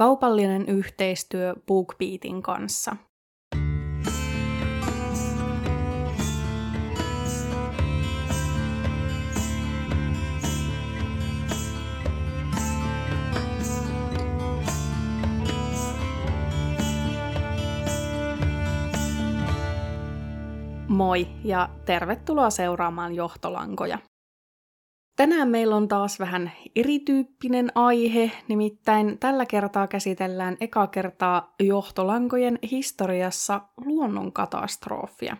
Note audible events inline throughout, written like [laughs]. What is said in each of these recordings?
kaupallinen yhteistyö BookBeatin kanssa. Moi ja tervetuloa seuraamaan Johtolankoja. Tänään meillä on taas vähän erityyppinen aihe, nimittäin tällä kertaa käsitellään eka kertaa johtolankojen historiassa luonnonkatastrofia.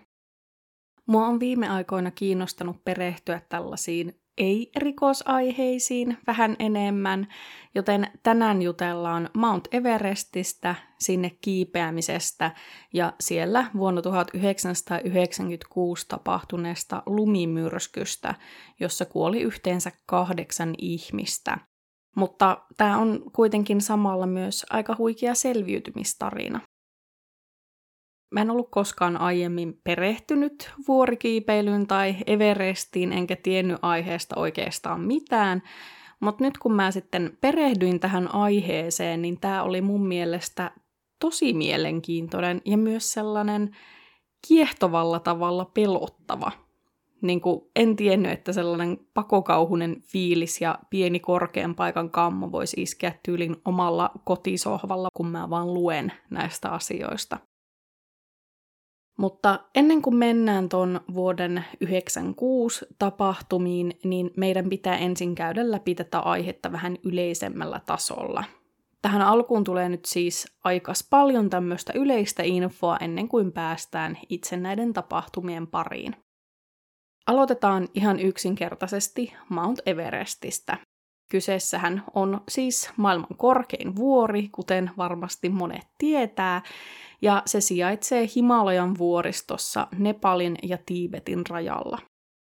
Mua on viime aikoina kiinnostanut perehtyä tällaisiin ei-rikosaiheisiin vähän enemmän, joten tänään jutellaan Mount Everestistä, sinne kiipeämisestä ja siellä vuonna 1996 tapahtuneesta lumimyrskystä, jossa kuoli yhteensä kahdeksan ihmistä. Mutta tämä on kuitenkin samalla myös aika huikea selviytymistarina. Mä en ollut koskaan aiemmin perehtynyt vuorikiipeilyyn tai Everestiin, enkä tiennyt aiheesta oikeastaan mitään, mutta nyt kun mä sitten perehdyin tähän aiheeseen, niin tämä oli mun mielestä tosi mielenkiintoinen ja myös sellainen kiehtovalla tavalla pelottava. Niin kuin en tiennyt, että sellainen pakokauhunen fiilis ja pieni korkean paikan kammo voisi iskeä tyylin omalla kotisohvalla, kun mä vaan luen näistä asioista. Mutta ennen kuin mennään tuon vuoden 96 tapahtumiin, niin meidän pitää ensin käydä läpi tätä aihetta vähän yleisemmällä tasolla. Tähän alkuun tulee nyt siis aikas paljon tämmöistä yleistä infoa ennen kuin päästään itse näiden tapahtumien pariin. Aloitetaan ihan yksinkertaisesti Mount Everestistä. Kyseessähän on siis maailman korkein vuori, kuten varmasti monet tietää, ja se sijaitsee Himalajan vuoristossa Nepalin ja Tiibetin rajalla.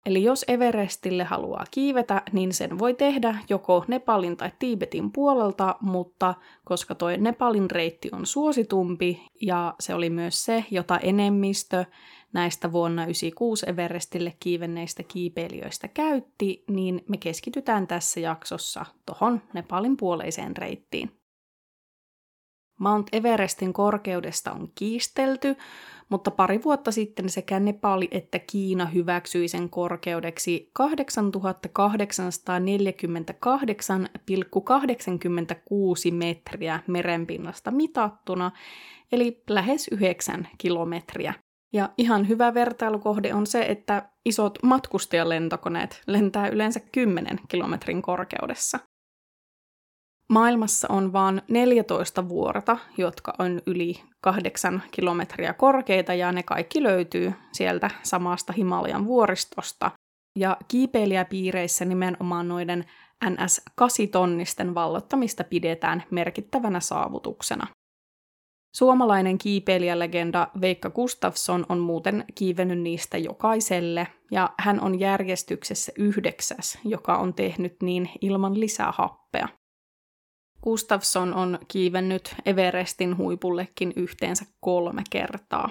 Eli jos Everestille haluaa kiivetä, niin sen voi tehdä joko Nepalin tai Tiibetin puolelta, mutta koska tuo Nepalin reitti on suositumpi ja se oli myös se, jota enemmistö näistä vuonna 1996 Everestille kiivenneistä kiipeilijöistä käytti, niin me keskitytään tässä jaksossa tuohon Nepalin puoleiseen reittiin. Mount Everestin korkeudesta on kiistelty, mutta pari vuotta sitten sekä Nepali että Kiina hyväksyi sen korkeudeksi 8848,86 metriä merenpinnasta mitattuna, eli lähes 9 kilometriä. Ja ihan hyvä vertailukohde on se, että isot matkustajalentokoneet lentää yleensä 10 kilometrin korkeudessa. Maailmassa on vain 14 vuorta, jotka on yli 8 kilometriä korkeita ja ne kaikki löytyy sieltä samasta Himalajan vuoristosta. Ja kiipeilijäpiireissä nimenomaan noiden NS-8-tonnisten vallottamista pidetään merkittävänä saavutuksena. Suomalainen kiipeilijälegenda Veikka Gustafsson on muuten kiivennyt niistä jokaiselle, ja hän on järjestyksessä yhdeksäs, joka on tehnyt niin ilman lisähappea. Gustafsson on kiivennyt Everestin huipullekin yhteensä kolme kertaa.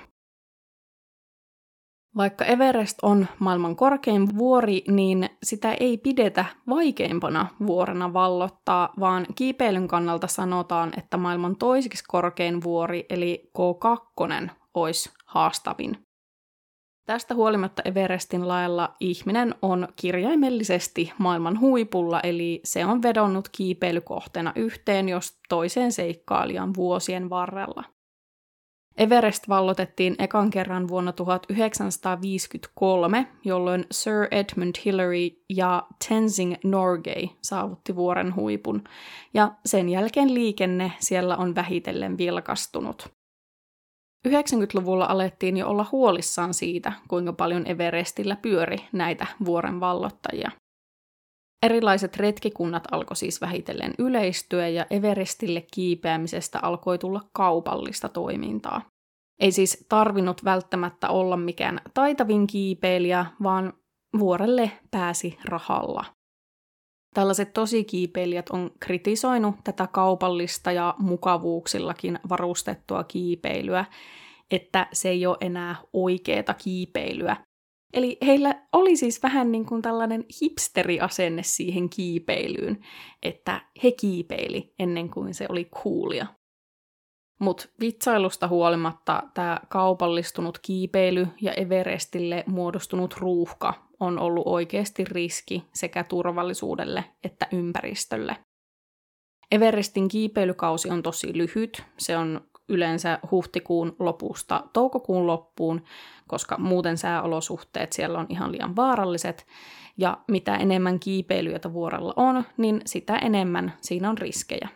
Vaikka Everest on maailman korkein vuori, niin sitä ei pidetä vaikeimpana vuorena vallottaa, vaan kiipeilyn kannalta sanotaan, että maailman toiseksi korkein vuori, eli K2, olisi haastavin. Tästä huolimatta Everestin lailla ihminen on kirjaimellisesti maailman huipulla, eli se on vedonnut kiipeilykohteena yhteen jos toiseen seikkailijan vuosien varrella. Everest vallotettiin ekan kerran vuonna 1953, jolloin Sir Edmund Hillary ja Tenzing Norgay saavutti vuoren huipun, ja sen jälkeen liikenne siellä on vähitellen vilkastunut. 90-luvulla alettiin jo olla huolissaan siitä, kuinka paljon Everestillä pyöri näitä vuoren vallottajia. Erilaiset retkikunnat alkoi siis vähitellen yleistyä ja Everestille kiipeämisestä alkoi tulla kaupallista toimintaa. Ei siis tarvinnut välttämättä olla mikään taitavin kiipeilijä, vaan vuorelle pääsi rahalla. Tällaiset tosikiipeilijät on kritisoinut tätä kaupallista ja mukavuuksillakin varustettua kiipeilyä, että se ei ole enää oikeeta kiipeilyä. Eli heillä oli siis vähän niin kuin tällainen hipsteriasenne siihen kiipeilyyn, että he kiipeili ennen kuin se oli coolia. Mutta vitsailusta huolimatta tämä kaupallistunut kiipeily ja Everestille muodostunut ruuhka on ollut oikeasti riski sekä turvallisuudelle että ympäristölle. Everestin kiipeilykausi on tosi lyhyt. Se on yleensä huhtikuun lopusta toukokuun loppuun, koska muuten sääolosuhteet siellä on ihan liian vaaralliset. Ja mitä enemmän kiipeilyitä vuorella on, niin sitä enemmän siinä on riskejä.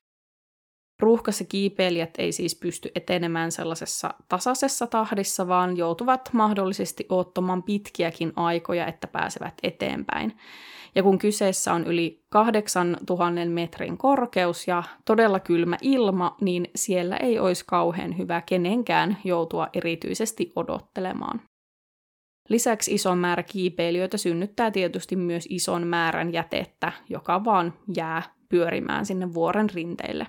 Ruuhkassa kiipeilijät ei siis pysty etenemään sellaisessa tasaisessa tahdissa, vaan joutuvat mahdollisesti ottamaan pitkiäkin aikoja, että pääsevät eteenpäin. Ja kun kyseessä on yli 8000 metrin korkeus ja todella kylmä ilma, niin siellä ei olisi kauhean hyvä kenenkään joutua erityisesti odottelemaan. Lisäksi iso määrä kiipeilijöitä synnyttää tietysti myös ison määrän jätettä, joka vaan jää pyörimään sinne vuoren rinteille.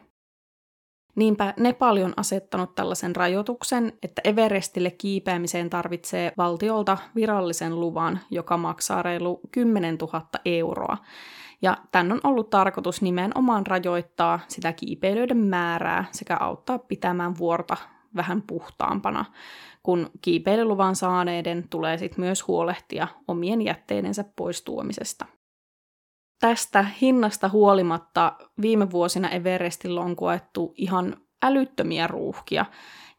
Niinpä Nepal on asettanut tällaisen rajoituksen, että Everestille kiipeämiseen tarvitsee valtiolta virallisen luvan, joka maksaa reilu 10 000 euroa. Ja tämän on ollut tarkoitus nimenomaan rajoittaa sitä kiipeilyiden määrää sekä auttaa pitämään vuorta vähän puhtaampana, kun kiipeilyluvan saaneiden tulee sitten myös huolehtia omien jätteidensä poistuomisesta. Tästä hinnasta huolimatta viime vuosina Everestillä on koettu ihan älyttömiä ruuhkia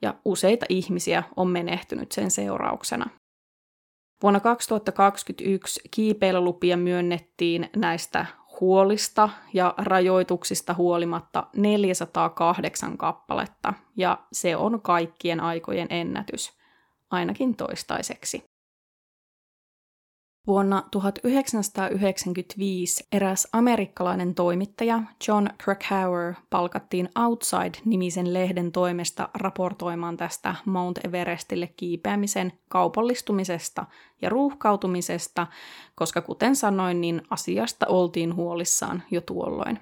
ja useita ihmisiä on menehtynyt sen seurauksena. Vuonna 2021 kiipeilylupia myönnettiin näistä huolista ja rajoituksista huolimatta 408 kappaletta, ja se on kaikkien aikojen ennätys, ainakin toistaiseksi. Vuonna 1995 eräs amerikkalainen toimittaja John Krakauer palkattiin Outside-nimisen lehden toimesta raportoimaan tästä Mount Everestille kiipeämisen kaupallistumisesta ja ruuhkautumisesta, koska kuten sanoin, niin asiasta oltiin huolissaan jo tuolloin.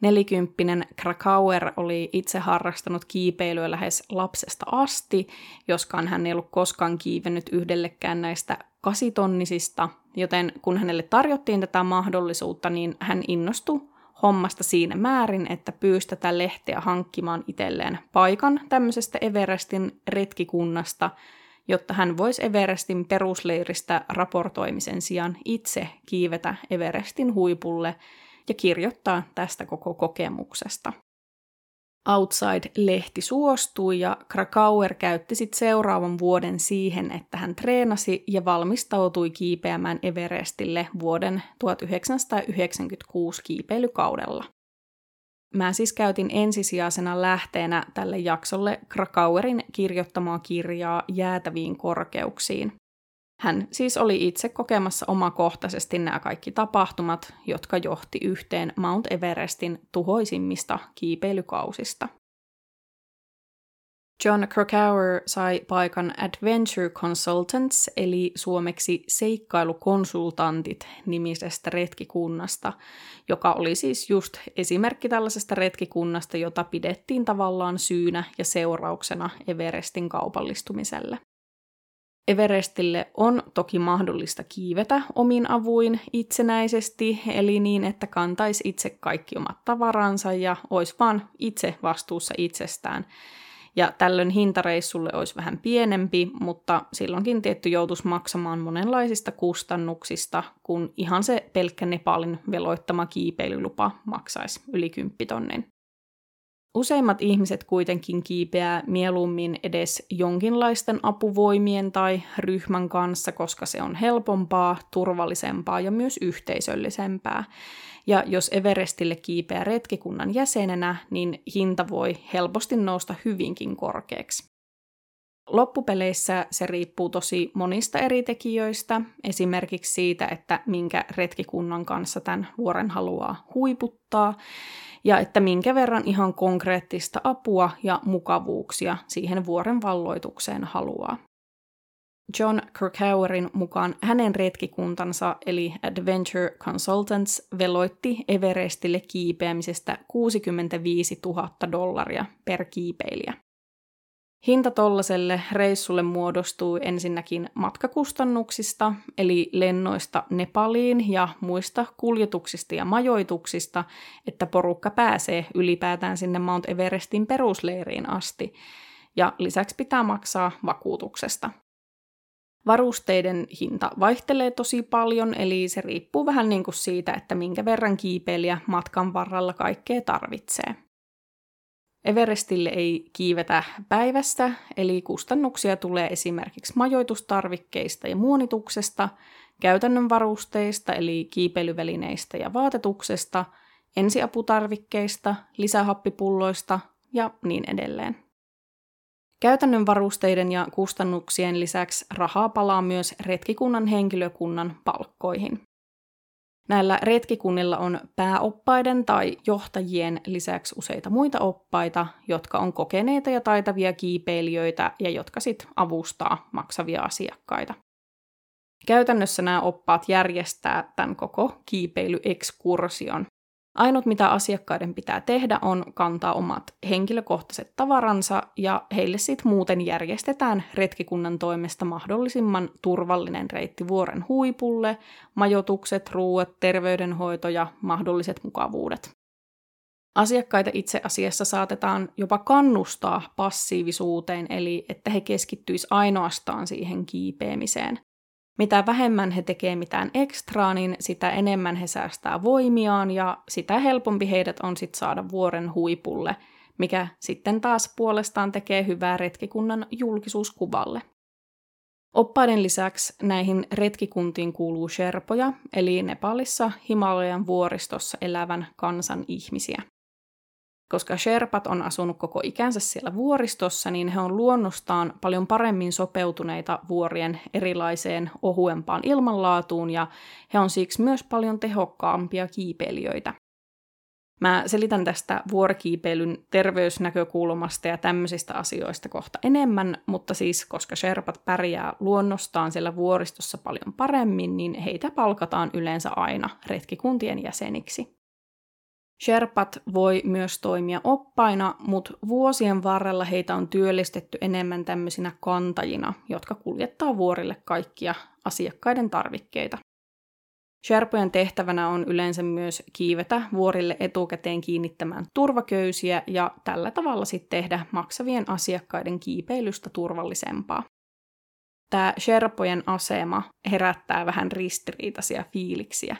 Nelikymppinen Krakauer oli itse harrastanut kiipeilyä lähes lapsesta asti, joskaan hän ei ollut koskaan kiivennyt yhdellekään näistä kasitonnisista, joten kun hänelle tarjottiin tätä mahdollisuutta, niin hän innostui hommasta siinä määrin, että pyysi tätä lehteä hankkimaan itselleen paikan tämmöisestä Everestin retkikunnasta, jotta hän voisi Everestin perusleiristä raportoimisen sijaan itse kiivetä Everestin huipulle ja kirjoittaa tästä koko kokemuksesta. Outside-lehti suostui ja Krakauer käytti sitten seuraavan vuoden siihen, että hän treenasi ja valmistautui kiipeämään Everestille vuoden 1996 kiipeilykaudella. Mä siis käytin ensisijaisena lähteenä tälle jaksolle Krakauerin kirjoittamaa kirjaa Jäätäviin korkeuksiin. Hän siis oli itse kokemassa omakohtaisesti nämä kaikki tapahtumat, jotka johti yhteen Mount Everestin tuhoisimmista kiipeilykausista. John Krakauer sai paikan Adventure Consultants, eli suomeksi seikkailukonsultantit nimisestä retkikunnasta, joka oli siis just esimerkki tällaisesta retkikunnasta, jota pidettiin tavallaan syynä ja seurauksena Everestin kaupallistumiselle. Everestille on toki mahdollista kiivetä omin avuin itsenäisesti, eli niin, että kantaisi itse kaikki omat tavaransa ja olisi vaan itse vastuussa itsestään. Ja tällöin hintareissulle olisi vähän pienempi, mutta silloinkin tietty joutuisi maksamaan monenlaisista kustannuksista, kun ihan se pelkkä Nepalin veloittama kiipeilylupa maksaisi yli 10 tonnin. Useimmat ihmiset kuitenkin kiipeää mieluummin edes jonkinlaisten apuvoimien tai ryhmän kanssa, koska se on helpompaa, turvallisempaa ja myös yhteisöllisempää. Ja jos Everestille kiipeää retkikunnan jäsenenä, niin hinta voi helposti nousta hyvinkin korkeaksi. Loppupeleissä se riippuu tosi monista eri tekijöistä, esimerkiksi siitä, että minkä retkikunnan kanssa tämän vuoren haluaa huiputtaa, ja että minkä verran ihan konkreettista apua ja mukavuuksia siihen vuoren valloitukseen haluaa. John Krakauerin mukaan hänen retkikuntansa eli Adventure Consultants veloitti Everestille kiipeämisestä 65 000 dollaria per kiipeilijä. Hinta tollaselle reissulle muodostuu ensinnäkin matkakustannuksista, eli lennoista Nepaliin ja muista kuljetuksista ja majoituksista, että porukka pääsee ylipäätään sinne Mount Everestin perusleiriin asti. Ja lisäksi pitää maksaa vakuutuksesta. Varusteiden hinta vaihtelee tosi paljon, eli se riippuu vähän niin kuin siitä, että minkä verran kiipeilijä matkan varrella kaikkea tarvitsee. Everestille ei kiivetä päivästä, eli kustannuksia tulee esimerkiksi majoitustarvikkeista ja muonituksesta, käytännön varusteista eli kiipeilyvälineistä ja vaatetuksesta, ensiaputarvikkeista, lisähappipulloista ja niin edelleen. Käytännön varusteiden ja kustannuksien lisäksi rahaa palaa myös retkikunnan henkilökunnan palkkoihin. Näillä retkikunnilla on pääoppaiden tai johtajien lisäksi useita muita oppaita, jotka on kokeneita ja taitavia kiipeilijöitä ja jotka sitten avustaa maksavia asiakkaita. Käytännössä nämä oppaat järjestää tämän koko kiipeilyekskursion, Ainut, mitä asiakkaiden pitää tehdä, on kantaa omat henkilökohtaiset tavaransa ja heille sitten muuten järjestetään retkikunnan toimesta mahdollisimman turvallinen reitti vuoren huipulle, majoitukset, ruuat, terveydenhoito ja mahdolliset mukavuudet. Asiakkaita itse asiassa saatetaan jopa kannustaa passiivisuuteen, eli että he keskittyisivät ainoastaan siihen kiipeämiseen. Mitä vähemmän he tekee mitään ekstraa, niin sitä enemmän he säästää voimiaan ja sitä helpompi heidät on sitten saada vuoren huipulle, mikä sitten taas puolestaan tekee hyvää retkikunnan julkisuuskuvalle. Oppaiden lisäksi näihin retkikuntiin kuuluu sherpoja, eli Nepalissa Himalajan vuoristossa elävän kansan ihmisiä. Koska Sherpat on asunut koko ikänsä siellä vuoristossa, niin he on luonnostaan paljon paremmin sopeutuneita vuorien erilaiseen ohuempaan ilmanlaatuun ja he on siksi myös paljon tehokkaampia kiipeilijöitä. Mä selitän tästä vuorikiipeilyn terveysnäkökulmasta ja tämmöisistä asioista kohta enemmän, mutta siis koska Sherpat pärjää luonnostaan siellä vuoristossa paljon paremmin, niin heitä palkataan yleensä aina retkikuntien jäseniksi. Sherpat voi myös toimia oppaina, mutta vuosien varrella heitä on työllistetty enemmän tämmöisinä kantajina, jotka kuljettaa vuorille kaikkia asiakkaiden tarvikkeita. Sherpojen tehtävänä on yleensä myös kiivetä vuorille etukäteen kiinnittämään turvaköysiä ja tällä tavalla sitten tehdä maksavien asiakkaiden kiipeilystä turvallisempaa. Tämä Sherpojen asema herättää vähän ristiriitaisia fiiliksiä.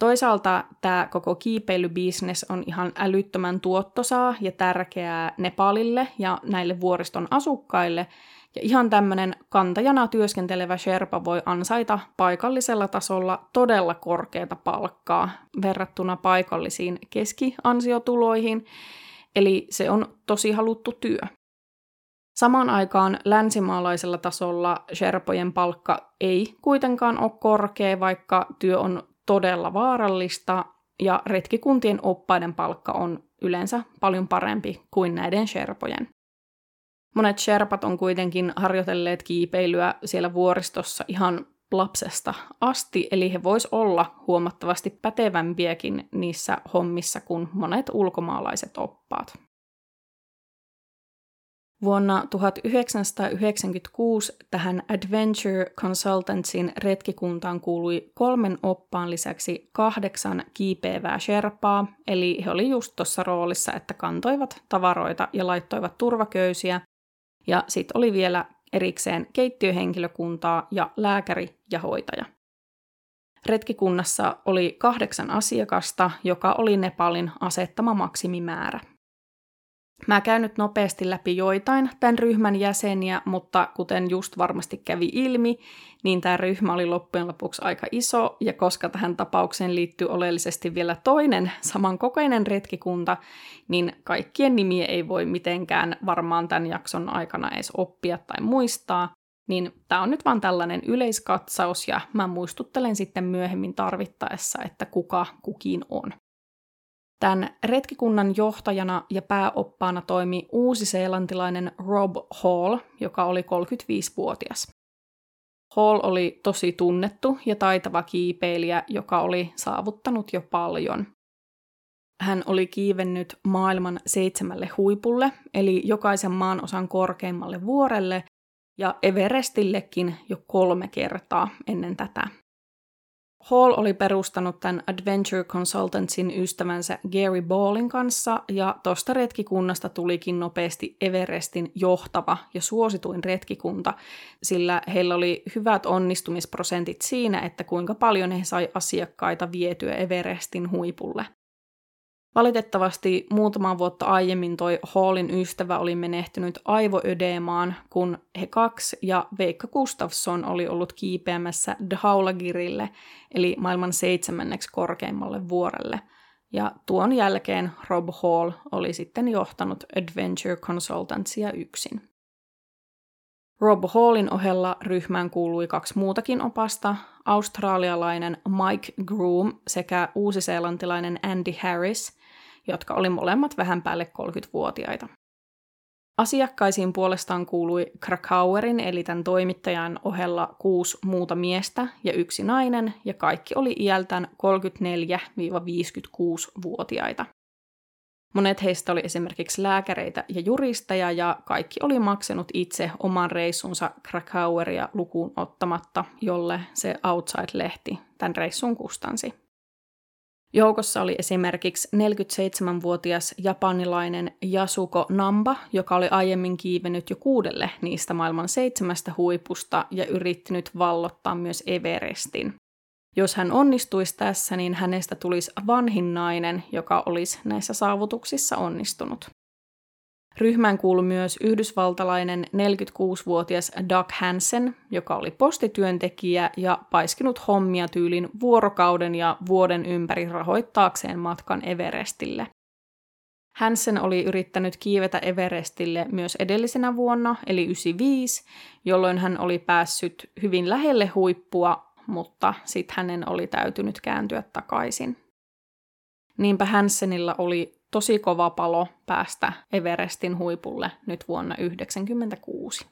Toisaalta tämä koko kiipeilybisnes on ihan älyttömän tuottosaa ja tärkeää Nepalille ja näille vuoriston asukkaille, ja ihan tämmöinen kantajana työskentelevä Sherpa voi ansaita paikallisella tasolla todella korkeata palkkaa verrattuna paikallisiin keskiansiotuloihin, eli se on tosi haluttu työ. Samaan aikaan länsimaalaisella tasolla Sherpojen palkka ei kuitenkaan ole korkea, vaikka työ on todella vaarallista ja retkikuntien oppaiden palkka on yleensä paljon parempi kuin näiden sherpojen. Monet sherpat on kuitenkin harjoitelleet kiipeilyä siellä vuoristossa ihan lapsesta asti, eli he vois olla huomattavasti pätevämpiäkin niissä hommissa kuin monet ulkomaalaiset oppaat. Vuonna 1996 tähän Adventure Consultantsin retkikuntaan kuului kolmen oppaan lisäksi kahdeksan kiipeävää sherpaa, eli he oli just tuossa roolissa, että kantoivat tavaroita ja laittoivat turvaköysiä, ja sitten oli vielä erikseen keittiöhenkilökuntaa ja lääkäri ja hoitaja. Retkikunnassa oli kahdeksan asiakasta, joka oli Nepalin asettama maksimimäärä. Mä käyn nyt nopeasti läpi joitain tämän ryhmän jäseniä, mutta kuten just varmasti kävi ilmi, niin tämä ryhmä oli loppujen lopuksi aika iso, ja koska tähän tapaukseen liittyy oleellisesti vielä toinen samankokoinen retkikunta, niin kaikkien nimiä ei voi mitenkään varmaan tämän jakson aikana edes oppia tai muistaa, niin tämä on nyt vaan tällainen yleiskatsaus, ja mä muistuttelen sitten myöhemmin tarvittaessa, että kuka kukin on. Tämän retkikunnan johtajana ja pääoppaana toimi uusi-seelantilainen Rob Hall, joka oli 35-vuotias. Hall oli tosi tunnettu ja taitava kiipeilijä, joka oli saavuttanut jo paljon. hän oli kiivennyt maailman seitsemälle huipulle, eli jokaisen maan osan korkeimmalle vuorelle, ja Everestillekin jo kolme kertaa ennen tätä. Hall oli perustanut tämän Adventure Consultantsin ystävänsä Gary Ballin kanssa, ja tosta retkikunnasta tulikin nopeasti Everestin johtava ja suosituin retkikunta, sillä heillä oli hyvät onnistumisprosentit siinä, että kuinka paljon he sai asiakkaita vietyä Everestin huipulle. Valitettavasti muutama vuotta aiemmin toi Hallin ystävä oli menehtynyt aivoödeemaan, kun he kaksi ja Veikka Gustafsson oli ollut kiipeämässä Dhaulagirille, eli maailman seitsemänneksi korkeimmalle vuorelle. Ja tuon jälkeen Rob Hall oli sitten johtanut Adventure Consultantsia yksin. Rob Hallin ohella ryhmään kuului kaksi muutakin opasta, australialainen Mike Groom sekä uusiseelantilainen Andy Harris – jotka oli molemmat vähän päälle 30-vuotiaita. Asiakkaisiin puolestaan kuului Krakauerin eli tämän toimittajan ohella kuusi muuta miestä ja yksi nainen, ja kaikki oli iältään 34-56-vuotiaita. Monet heistä oli esimerkiksi lääkäreitä ja juristeja, ja kaikki oli maksanut itse oman reissunsa Krakaueria lukuun ottamatta, jolle se Outside-lehti tämän reissun kustansi. Joukossa oli esimerkiksi 47-vuotias japanilainen Yasuko Namba, joka oli aiemmin kiivennyt jo kuudelle niistä maailman seitsemästä huipusta ja yrittänyt vallottaa myös Everestin. Jos hän onnistuisi tässä, niin hänestä tulisi vanhin nainen, joka olisi näissä saavutuksissa onnistunut. Ryhmään kuului myös yhdysvaltalainen 46-vuotias Doug Hansen, joka oli postityöntekijä ja paiskinut hommia tyylin vuorokauden ja vuoden ympäri rahoittaakseen matkan Everestille. Hansen oli yrittänyt kiivetä Everestille myös edellisenä vuonna, eli 95, jolloin hän oli päässyt hyvin lähelle huippua, mutta sitten hänen oli täytynyt kääntyä takaisin. Niinpä Hansenilla oli tosi kova palo päästä Everestin huipulle nyt vuonna 1996.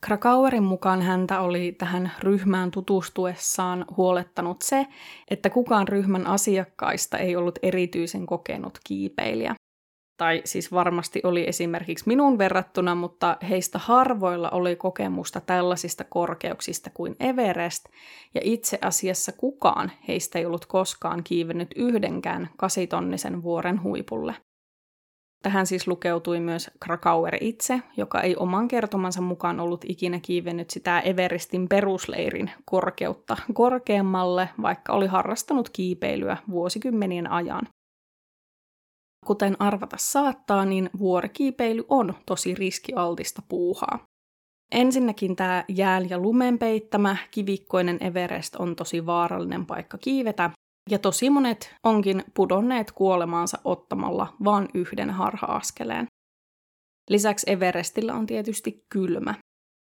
Krakauerin mukaan häntä oli tähän ryhmään tutustuessaan huolettanut se, että kukaan ryhmän asiakkaista ei ollut erityisen kokenut kiipeilijä tai siis varmasti oli esimerkiksi minun verrattuna, mutta heistä harvoilla oli kokemusta tällaisista korkeuksista kuin Everest, ja itse asiassa kukaan heistä ei ollut koskaan kiivennyt yhdenkään kasitonnisen vuoren huipulle. Tähän siis lukeutui myös Krakauer itse, joka ei oman kertomansa mukaan ollut ikinä kiivennyt sitä Everestin perusleirin korkeutta korkeammalle, vaikka oli harrastanut kiipeilyä vuosikymmenien ajan. Kuten arvata saattaa, niin vuorikiipeily on tosi riskialtista puuhaa. Ensinnäkin tämä jääl- ja lumen peittämä kivikkoinen Everest on tosi vaarallinen paikka kiivetä, ja tosi monet onkin pudonneet kuolemaansa ottamalla vain yhden harha-askeleen. Lisäksi Everestillä on tietysti kylmä,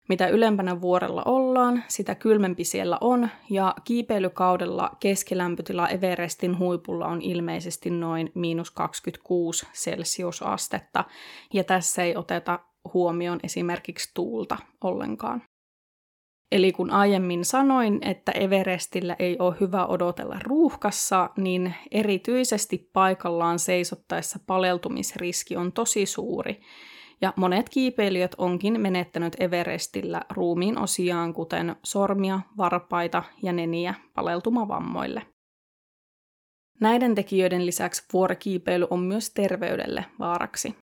mitä ylempänä vuorella ollaan, sitä kylmempi siellä on, ja kiipeilykaudella keskilämpötila Everestin huipulla on ilmeisesti noin miinus 26 celsiusastetta, ja tässä ei oteta huomioon esimerkiksi tuulta ollenkaan. Eli kun aiemmin sanoin, että Everestillä ei ole hyvä odotella ruuhkassa, niin erityisesti paikallaan seisottaessa paleltumisriski on tosi suuri, ja monet kiipeilijät onkin menettänyt Everestillä ruumiin osiaan, kuten sormia, varpaita ja neniä paleltumavammoille. Näiden tekijöiden lisäksi vuorikiipeily on myös terveydelle vaaraksi.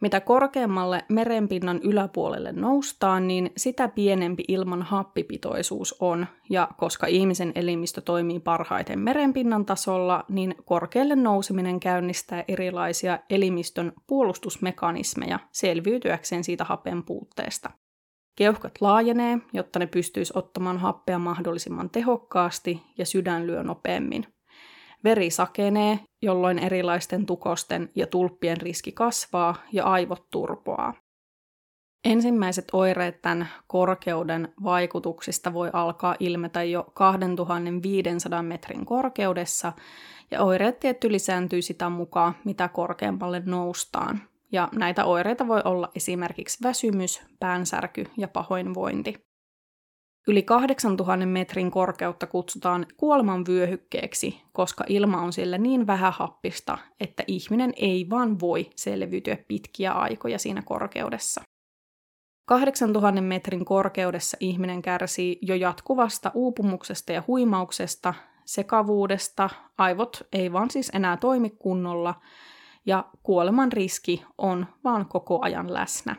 Mitä korkeammalle merenpinnan yläpuolelle noustaan, niin sitä pienempi ilman happipitoisuus on, ja koska ihmisen elimistö toimii parhaiten merenpinnan tasolla, niin korkealle nouseminen käynnistää erilaisia elimistön puolustusmekanismeja selviytyäkseen siitä hapen puutteesta. Keuhkot laajenee, jotta ne pystyisi ottamaan happea mahdollisimman tehokkaasti ja sydän lyö nopeammin. Veri sakenee, jolloin erilaisten tukosten ja tulppien riski kasvaa ja aivot turpoaa. Ensimmäiset oireet tämän korkeuden vaikutuksista voi alkaa ilmetä jo 2500 metrin korkeudessa, ja oireet tietty lisääntyy sitä mukaan, mitä korkeammalle noustaan. Ja näitä oireita voi olla esimerkiksi väsymys, päänsärky ja pahoinvointi. Yli 8000 metrin korkeutta kutsutaan kuoleman vyöhykkeeksi, koska ilma on siellä niin vähähappista, että ihminen ei vaan voi selviytyä pitkiä aikoja siinä korkeudessa. 8000 metrin korkeudessa ihminen kärsii jo jatkuvasta uupumuksesta ja huimauksesta, sekavuudesta, aivot ei vaan siis enää toimi kunnolla, ja kuoleman riski on vaan koko ajan läsnä.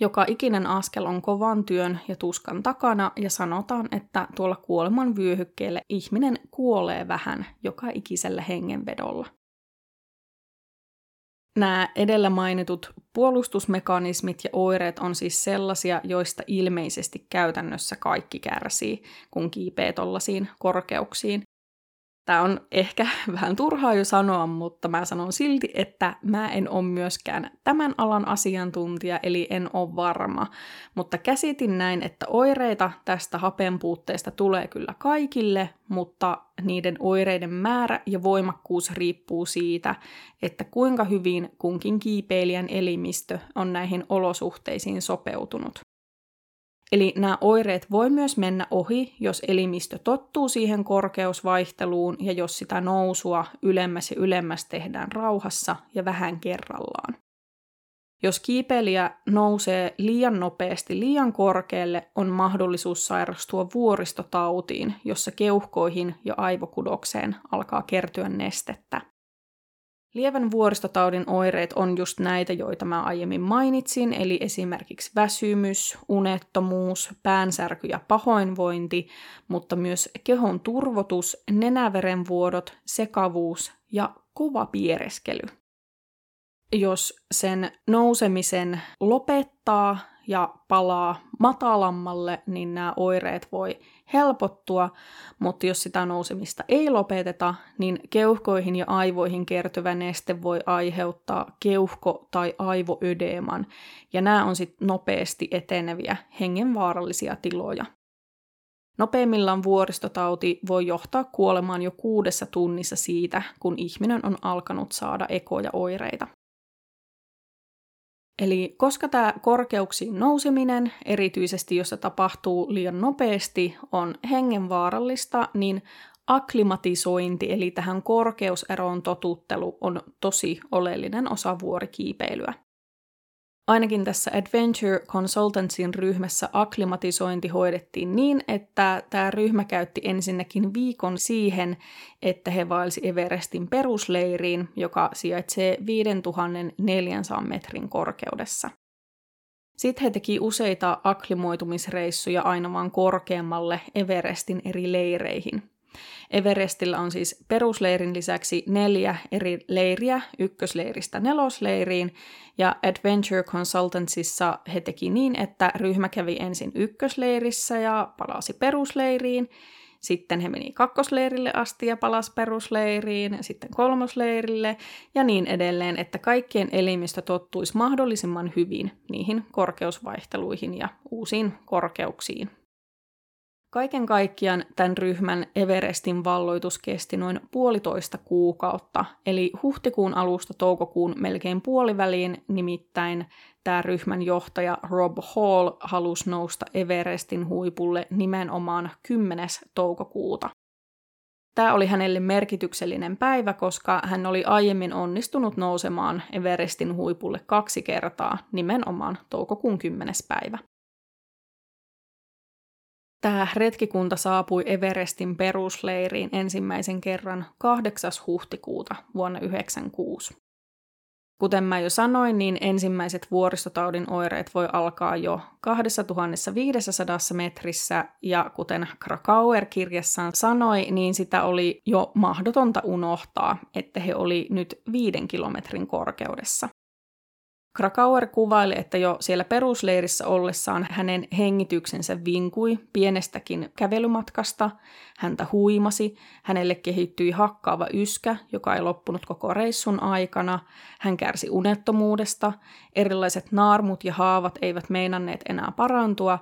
Joka ikinen askel on kovan työn ja tuskan takana ja sanotaan, että tuolla kuoleman vyöhykkeelle ihminen kuolee vähän joka ikisellä hengenvedolla. Nämä edellä mainitut puolustusmekanismit ja oireet on siis sellaisia, joista ilmeisesti käytännössä kaikki kärsii, kun kiipee tollasiin korkeuksiin. Tämä on ehkä [laughs] vähän turhaa jo sanoa, mutta mä sanon silti, että mä en ole myöskään tämän alan asiantuntija, eli en ole varma. Mutta käsitin näin, että oireita tästä hapenpuutteesta tulee kyllä kaikille, mutta niiden oireiden määrä ja voimakkuus riippuu siitä, että kuinka hyvin kunkin kiipeilijän elimistö on näihin olosuhteisiin sopeutunut. Eli nämä oireet voi myös mennä ohi, jos elimistö tottuu siihen korkeusvaihteluun ja jos sitä nousua ylemmäs ja ylemmäs tehdään rauhassa ja vähän kerrallaan. Jos kiipeilijä nousee liian nopeasti liian korkealle, on mahdollisuus sairastua vuoristotautiin, jossa keuhkoihin ja aivokudokseen alkaa kertyä nestettä. Lievän vuoristotaudin oireet on just näitä, joita mä aiemmin mainitsin, eli esimerkiksi väsymys, unettomuus, päänsärky ja pahoinvointi, mutta myös kehon turvotus, nenäverenvuodot, sekavuus ja kova piereskely. Jos sen nousemisen lopettaa ja palaa matalammalle, niin nämä oireet voi helpottua, mutta jos sitä nousemista ei lopeteta, niin keuhkoihin ja aivoihin kertyvä neste voi aiheuttaa keuhko- tai aivoödeeman, ja nämä on sitten nopeasti eteneviä hengenvaarallisia tiloja. Nopeimmillaan vuoristotauti voi johtaa kuolemaan jo kuudessa tunnissa siitä, kun ihminen on alkanut saada ekoja oireita. Eli koska tämä korkeuksiin nouseminen, erityisesti jos se tapahtuu liian nopeasti, on hengenvaarallista, niin akklimatisointi, eli tähän korkeuseroon totuttelu, on tosi oleellinen osa vuorikiipeilyä. Ainakin tässä Adventure Consultancyn ryhmässä akklimatisointi hoidettiin niin, että tämä ryhmä käytti ensinnäkin viikon siihen, että he vaelsi Everestin perusleiriin, joka sijaitsee 5400 metrin korkeudessa. Sitten he teki useita akklimoitumisreissuja aina vaan korkeammalle Everestin eri leireihin. Everestillä on siis perusleirin lisäksi neljä eri leiriä, ykkösleiristä nelosleiriin, ja Adventure Consultantsissa he teki niin, että ryhmä kävi ensin ykkösleirissä ja palasi perusleiriin, sitten he meni kakkosleirille asti ja palasi perusleiriin, sitten kolmosleirille ja niin edelleen, että kaikkien elimistö tottuisi mahdollisimman hyvin niihin korkeusvaihteluihin ja uusiin korkeuksiin. Kaiken kaikkiaan tämän ryhmän Everestin valloitus kesti noin puolitoista kuukautta, eli huhtikuun alusta toukokuun melkein puoliväliin, nimittäin tämä ryhmän johtaja Rob Hall halusi nousta Everestin huipulle nimenomaan 10. toukokuuta. Tämä oli hänelle merkityksellinen päivä, koska hän oli aiemmin onnistunut nousemaan Everestin huipulle kaksi kertaa, nimenomaan toukokuun 10. päivä. Tämä retkikunta saapui Everestin perusleiriin ensimmäisen kerran 8. huhtikuuta vuonna 1996. Kuten mä jo sanoin, niin ensimmäiset vuoristotaudin oireet voi alkaa jo 2500 metrissä, ja kuten Krakauer kirjassaan sanoi, niin sitä oli jo mahdotonta unohtaa, että he oli nyt viiden kilometrin korkeudessa. Krakauer kuvaili, että jo siellä perusleirissä ollessaan hänen hengityksensä vinkui pienestäkin kävelymatkasta, häntä huimasi, hänelle kehittyi hakkaava yskä, joka ei loppunut koko reissun aikana, hän kärsi unettomuudesta, erilaiset naarmut ja haavat eivät meinanneet enää parantua,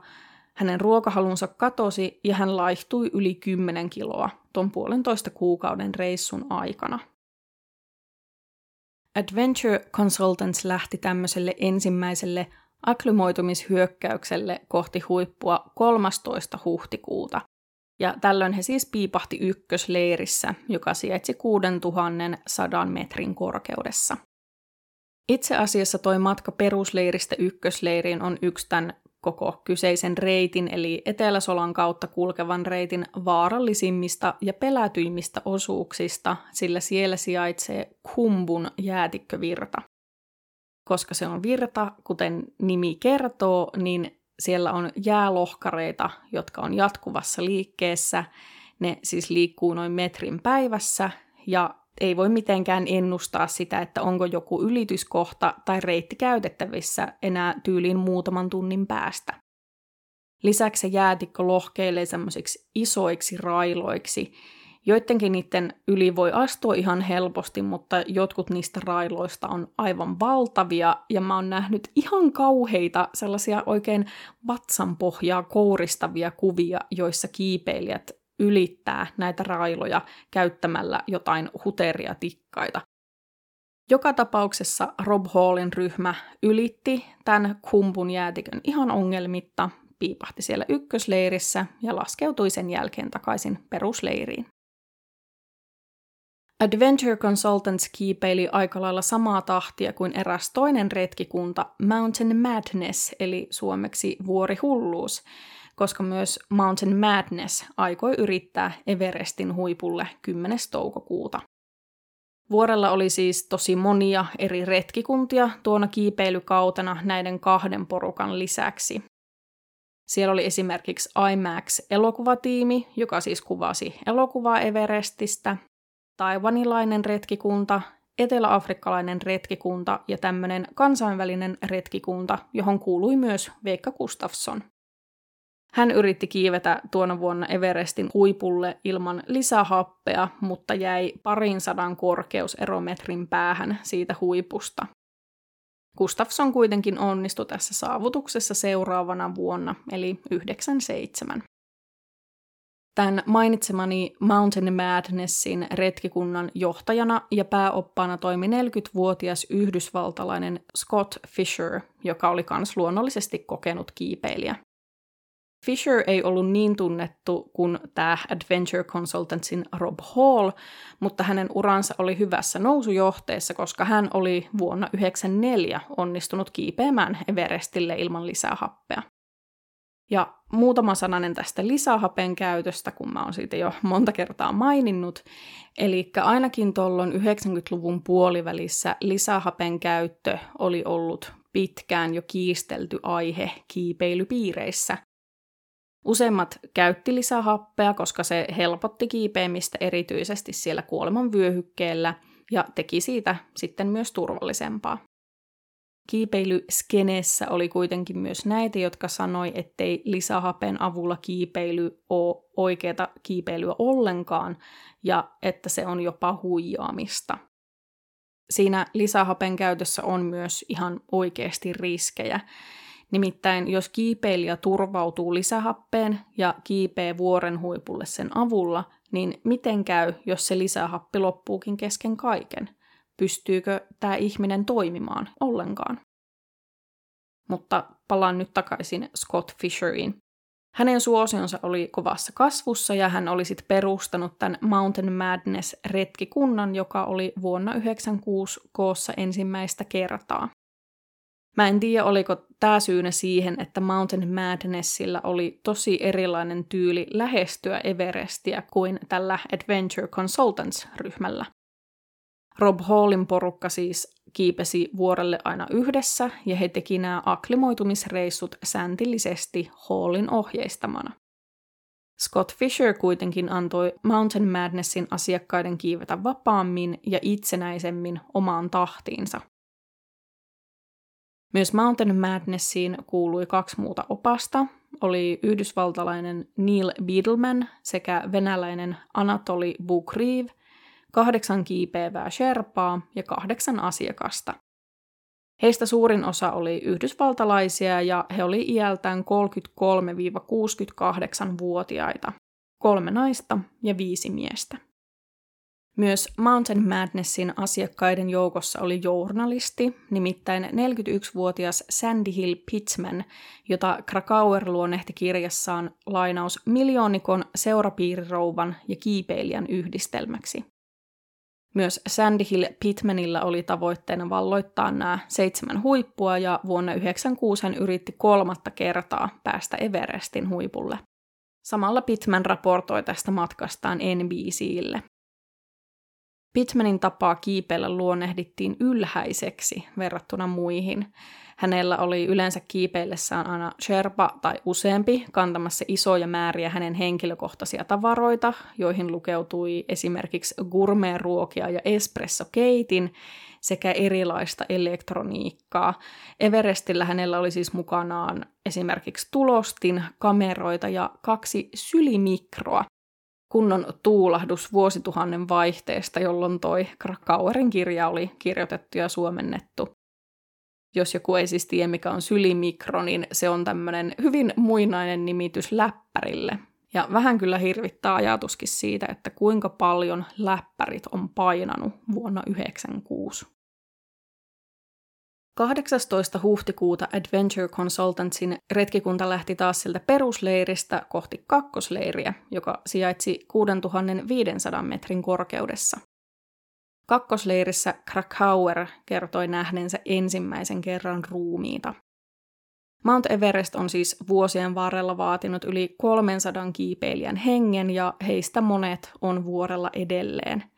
hänen ruokahalunsa katosi ja hän laihtui yli 10 kiloa tuon puolentoista kuukauden reissun aikana. Adventure Consultants lähti tämmöiselle ensimmäiselle akklymoitumishyökkäykselle kohti huippua 13. huhtikuuta. Ja tällöin he siis piipahti ykkösleirissä, joka sijaitsi 6100 metrin korkeudessa. Itse asiassa toi matka perusleiristä ykkösleiriin on yksi tämän koko kyseisen reitin eli Eteläsolan kautta kulkevan reitin vaarallisimmista ja pelätyimmistä osuuksista, sillä siellä sijaitsee Kumbun jäätikkövirta. Koska se on virta, kuten nimi kertoo, niin siellä on jäälohkareita, jotka on jatkuvassa liikkeessä. Ne siis liikkuu noin metrin päivässä ja ei voi mitenkään ennustaa sitä, että onko joku ylityskohta tai reitti käytettävissä enää tyyliin muutaman tunnin päästä. Lisäksi se jäätikkö lohkeilee semmoisiksi isoiksi railoiksi, Joidenkin niiden yli voi astua ihan helposti, mutta jotkut niistä railoista on aivan valtavia, ja mä oon nähnyt ihan kauheita sellaisia oikein vatsanpohjaa kouristavia kuvia, joissa kiipeilijät ylittää näitä railoja käyttämällä jotain huteria tikkaita. Joka tapauksessa Rob Hallin ryhmä ylitti tämän kumpun jäätikön ihan ongelmitta, piipahti siellä ykkösleirissä ja laskeutui sen jälkeen takaisin perusleiriin. Adventure Consultants kiipeili aika lailla samaa tahtia kuin eräs toinen retkikunta Mountain Madness, eli suomeksi vuorihulluus, koska myös Mountain Madness aikoi yrittää Everestin huipulle 10. toukokuuta. Vuorella oli siis tosi monia eri retkikuntia tuona kiipeilykautena näiden kahden porukan lisäksi. Siellä oli esimerkiksi IMAX-elokuvatiimi, joka siis kuvasi elokuvaa Everestistä, taivanilainen retkikunta, eteläafrikkalainen retkikunta ja tämmöinen kansainvälinen retkikunta, johon kuului myös Veikka Gustafsson. Hän yritti kiivetä tuona vuonna Everestin huipulle ilman lisähappea, mutta jäi parin sadan korkeuserometrin päähän siitä huipusta. Gustafsson kuitenkin onnistui tässä saavutuksessa seuraavana vuonna, eli 97. Tämän mainitsemani Mountain Madnessin retkikunnan johtajana ja pääoppaana toimi 40-vuotias yhdysvaltalainen Scott Fisher, joka oli myös luonnollisesti kokenut kiipeilijä. Fisher ei ollut niin tunnettu kuin tämä Adventure Consultantsin Rob Hall, mutta hänen uransa oli hyvässä nousujohteessa, koska hän oli vuonna 1994 onnistunut kiipeämään Everestille ilman lisää happea. Ja muutama sananen tästä lisähapen käytöstä, kun mä oon siitä jo monta kertaa maininnut. Eli ainakin tuolloin 90-luvun puolivälissä lisähapen käyttö oli ollut pitkään jo kiistelty aihe kiipeilypiireissä. Useimmat käytti lisähappea, koska se helpotti kiipeämistä erityisesti siellä kuoleman vyöhykkeellä ja teki siitä sitten myös turvallisempaa. Kiipeilyskeneessä oli kuitenkin myös näitä, jotka sanoi, ettei lisähapen avulla kiipeily ole oikeata kiipeilyä ollenkaan ja että se on jopa huijaamista. Siinä lisähapen käytössä on myös ihan oikeasti riskejä. Nimittäin jos kiipeilijä turvautuu lisähappeen ja kiipee vuoren huipulle sen avulla, niin miten käy, jos se lisähappi loppuukin kesken kaiken? pystyykö tämä ihminen toimimaan ollenkaan. Mutta palaan nyt takaisin Scott Fisheriin. Hänen suosionsa oli kovassa kasvussa ja hän oli sitten perustanut tämän Mountain Madness-retkikunnan, joka oli vuonna 1996 koossa ensimmäistä kertaa. Mä en tiedä, oliko tämä syynä siihen, että Mountain Madnessillä oli tosi erilainen tyyli lähestyä Everestiä kuin tällä Adventure Consultants-ryhmällä. Rob Hallin porukka siis kiipesi vuorelle aina yhdessä ja he teki nämä akklimoitumisreissut sääntillisesti Hallin ohjeistamana. Scott Fisher kuitenkin antoi Mountain Madnessin asiakkaiden kiivetä vapaammin ja itsenäisemmin omaan tahtiinsa. Myös Mountain Madnessiin kuului kaksi muuta opasta, oli yhdysvaltalainen Neil Beadleman sekä venäläinen Anatoli Bukriv – kahdeksan kiipeävää sherpaa ja kahdeksan asiakasta. Heistä suurin osa oli yhdysvaltalaisia ja he oli iältään 33-68-vuotiaita, kolme naista ja viisi miestä. Myös Mountain Madnessin asiakkaiden joukossa oli journalisti, nimittäin 41-vuotias Sandy Hill Pitzman, jota Krakauer luonnehti kirjassaan lainaus miljoonikon seurapiirirouvan ja kiipeilijän yhdistelmäksi. Myös Sandy Hill Pittmanilla oli tavoitteena valloittaa nämä seitsemän huippua ja vuonna 1996 hän yritti kolmatta kertaa päästä Everestin huipulle. Samalla Pittman raportoi tästä matkastaan NBCille. Pittmanin tapaa kiipeillä luonnehdittiin ylhäiseksi verrattuna muihin. Hänellä oli yleensä kiipeillessään aina Sherpa tai useampi kantamassa isoja määriä hänen henkilökohtaisia tavaroita, joihin lukeutui esimerkiksi gourmet-ruokia ja espressokeitin sekä erilaista elektroniikkaa. Everestillä hänellä oli siis mukanaan esimerkiksi tulostin, kameroita ja kaksi sylimikroa, kunnon tuulahdus vuosituhannen vaihteesta, jolloin toi Krakauerin kirja oli kirjoitettu ja suomennettu. Jos joku ei siis tiedä, mikä on sylimikro, niin se on tämmöinen hyvin muinainen nimitys läppärille. Ja vähän kyllä hirvittää ajatuskin siitä, että kuinka paljon läppärit on painanut vuonna 1996. 18. huhtikuuta Adventure Consultantsin retkikunta lähti taas sieltä perusleiristä kohti kakkosleiriä, joka sijaitsi 6500 metrin korkeudessa. Kakkosleirissä Krakauer kertoi nähneensä ensimmäisen kerran ruumiita. Mount Everest on siis vuosien varrella vaatinut yli 300 kiipeilijän hengen ja heistä monet on vuorella edelleen –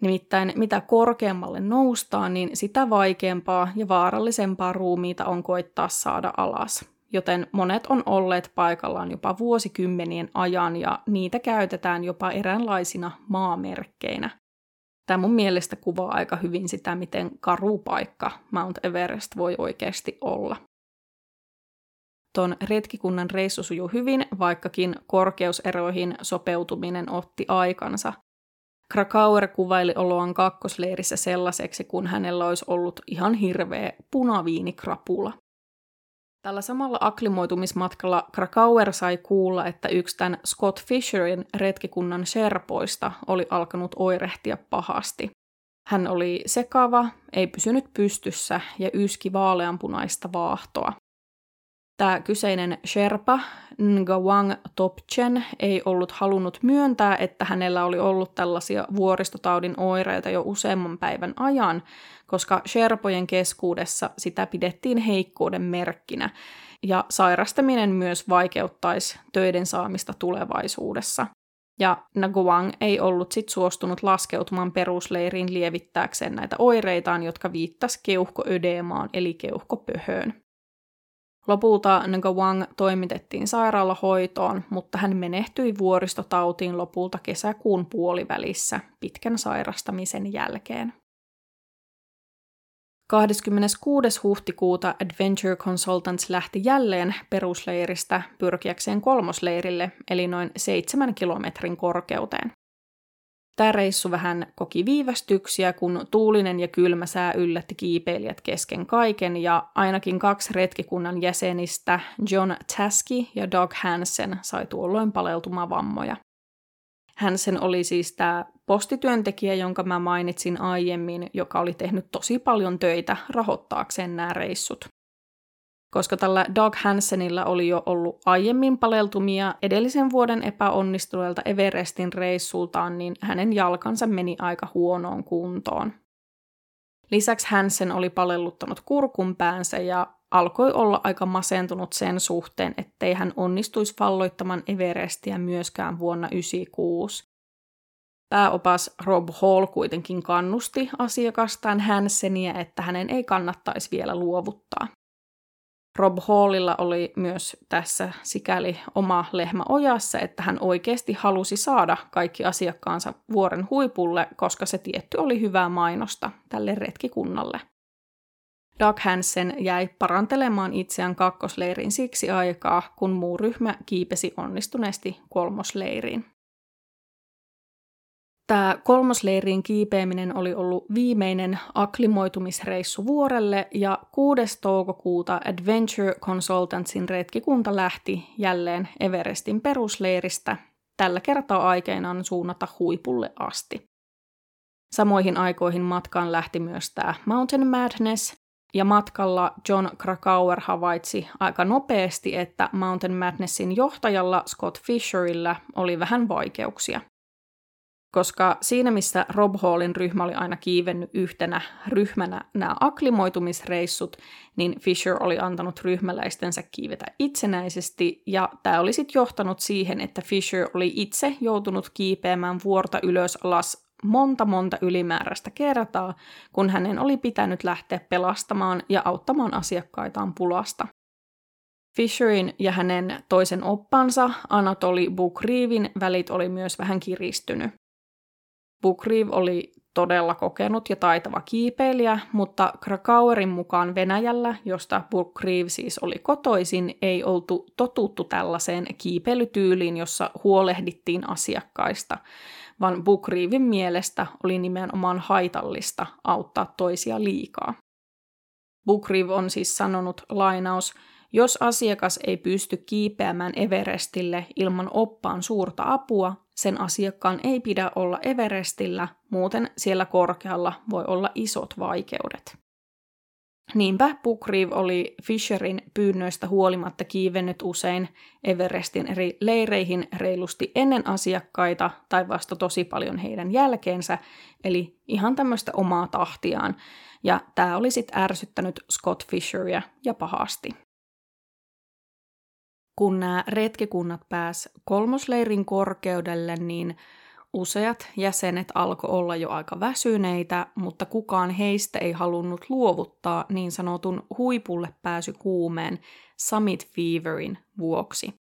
Nimittäin mitä korkeammalle noustaan, niin sitä vaikeampaa ja vaarallisempaa ruumiita on koittaa saada alas. Joten monet on olleet paikallaan jopa vuosikymmenien ajan ja niitä käytetään jopa eräänlaisina maamerkkeinä. Tämä mun mielestä kuvaa aika hyvin sitä, miten karu paikka Mount Everest voi oikeasti olla. Ton retkikunnan reissu sujuu hyvin, vaikkakin korkeuseroihin sopeutuminen otti aikansa – Krakauer kuvaili oloaan kakkosleirissä sellaiseksi, kun hänellä olisi ollut ihan hirveä punaviinikrapula. Tällä samalla akklimoitumismatkalla Krakauer sai kuulla, että yksi tämän Scott Fisherin retkikunnan serpoista oli alkanut oirehtia pahasti. Hän oli sekava, ei pysynyt pystyssä ja yski vaaleanpunaista vaahtoa. Tämä kyseinen Sherpa Ngawang Topchen ei ollut halunnut myöntää, että hänellä oli ollut tällaisia vuoristotaudin oireita jo useamman päivän ajan, koska Sherpojen keskuudessa sitä pidettiin heikkouden merkkinä, ja sairastaminen myös vaikeuttaisi töiden saamista tulevaisuudessa. Ja Ngawang ei ollut sit suostunut laskeutumaan perusleiriin lievittääkseen näitä oireitaan, jotka viittas keuhkoödeemaan eli keuhkopöhöön. Lopulta Wang toimitettiin sairaalahoitoon, mutta hän menehtyi vuoristotautiin lopulta kesäkuun puolivälissä pitkän sairastamisen jälkeen. 26. huhtikuuta Adventure Consultants lähti jälleen perusleiristä pyrkiäkseen kolmosleirille, eli noin seitsemän kilometrin korkeuteen. Tämä reissu vähän koki viivästyksiä, kun tuulinen ja kylmä sää yllätti kiipeilijät kesken kaiken ja ainakin kaksi retkikunnan jäsenistä, John Taski ja Doug Hansen, sai tuolloin paleltumavammoja. Hansen oli siis tämä postityöntekijä, jonka mä mainitsin aiemmin, joka oli tehnyt tosi paljon töitä rahoittaakseen nämä reissut koska tällä Doug Hansenilla oli jo ollut aiemmin paleltumia edellisen vuoden epäonnistuneelta Everestin reissultaan, niin hänen jalkansa meni aika huonoon kuntoon. Lisäksi Hansen oli palelluttanut kurkun päänsä ja alkoi olla aika masentunut sen suhteen, ettei hän onnistuisi valloittamaan Everestiä myöskään vuonna 1996. Pääopas Rob Hall kuitenkin kannusti asiakastaan Hansenia, että hänen ei kannattaisi vielä luovuttaa. Rob Hallilla oli myös tässä sikäli oma lehmä ojassa, että hän oikeasti halusi saada kaikki asiakkaansa vuoren huipulle, koska se tietty oli hyvää mainosta tälle retkikunnalle. Doug Hansen jäi parantelemaan itseään kakkosleiriin siksi aikaa, kun muu ryhmä kiipesi onnistuneesti kolmosleiriin. Tämä kolmosleiriin kiipeäminen oli ollut viimeinen akklimoitumisreissu vuorelle ja 6. toukokuuta Adventure Consultantsin retkikunta lähti jälleen Everestin perusleiristä, tällä kertaa aikeinaan suunnata huipulle asti. Samoihin aikoihin matkaan lähti myös tämä Mountain Madness, ja matkalla John Krakauer havaitsi aika nopeasti, että Mountain Madnessin johtajalla Scott Fisherillä oli vähän vaikeuksia. Koska siinä, missä Rob Hallin ryhmä oli aina kiivennyt yhtenä ryhmänä nämä aklimoitumisreissut, niin Fisher oli antanut ryhmäläistensä kiivetä itsenäisesti, ja tämä oli sitten johtanut siihen, että Fisher oli itse joutunut kiipeämään vuorta ylös alas monta monta ylimääräistä kertaa, kun hänen oli pitänyt lähteä pelastamaan ja auttamaan asiakkaitaan pulasta. Fisherin ja hänen toisen oppansa Anatoli Bukriivin välit oli myös vähän kiristynyt. Bukriiv oli todella kokenut ja taitava kiipeilijä, mutta Krakauerin mukaan Venäjällä, josta Bukriiv siis oli kotoisin, ei oltu totuttu tällaiseen kiipeilytyyliin, jossa huolehdittiin asiakkaista, vaan Bukriivin mielestä oli nimenomaan haitallista auttaa toisia liikaa. Bukriv on siis sanonut lainaus, jos asiakas ei pysty kiipeämään Everestille ilman oppaan suurta apua, sen asiakkaan ei pidä olla Everestillä, muuten siellä korkealla voi olla isot vaikeudet. Niinpä Bukriv oli Fisherin pyynnöistä huolimatta kiivennyt usein Everestin eri leireihin reilusti ennen asiakkaita tai vasta tosi paljon heidän jälkeensä, eli ihan tämmöistä omaa tahtiaan, ja tämä oli sitten ärsyttänyt Scott Fisheria ja pahasti. Kun nämä retkikunnat pääs kolmosleirin korkeudelle, niin Useat jäsenet alkoi olla jo aika väsyneitä, mutta kukaan heistä ei halunnut luovuttaa niin sanotun huipulle pääsy kuumeen summit feverin vuoksi.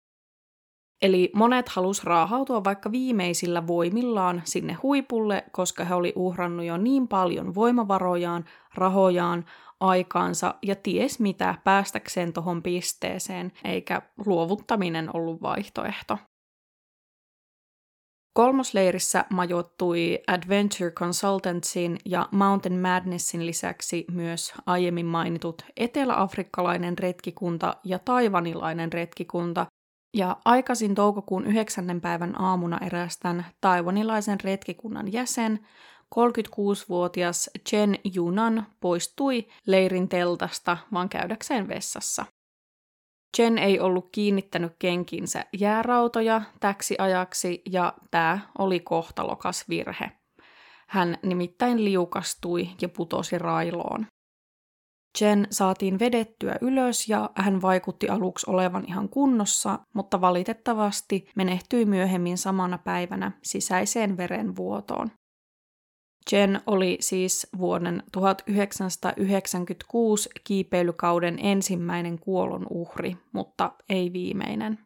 Eli monet halus raahautua vaikka viimeisillä voimillaan sinne huipulle, koska he oli uhrannut jo niin paljon voimavarojaan, rahojaan, aikaansa ja ties mitä päästäkseen tuohon pisteeseen, eikä luovuttaminen ollut vaihtoehto. Kolmosleirissä majoittui Adventure Consultantsin ja Mountain Madnessin lisäksi myös aiemmin mainitut eteläafrikkalainen retkikunta ja taivanilainen retkikunta, ja aikaisin toukokuun 9. päivän aamuna erästän taivanilaisen retkikunnan jäsen, 36-vuotias Chen Yunan poistui leirin teltasta vaan käydäkseen vessassa. Jen ei ollut kiinnittänyt kenkinsä jäärautoja täksi ajaksi ja tämä oli kohtalokas virhe. Hän nimittäin liukastui ja putosi railoon. Jen saatiin vedettyä ylös ja hän vaikutti aluksi olevan ihan kunnossa, mutta valitettavasti menehtyi myöhemmin samana päivänä sisäiseen verenvuotoon. Jen oli siis vuoden 1996 kiipeilykauden ensimmäinen kuolon uhri, mutta ei viimeinen.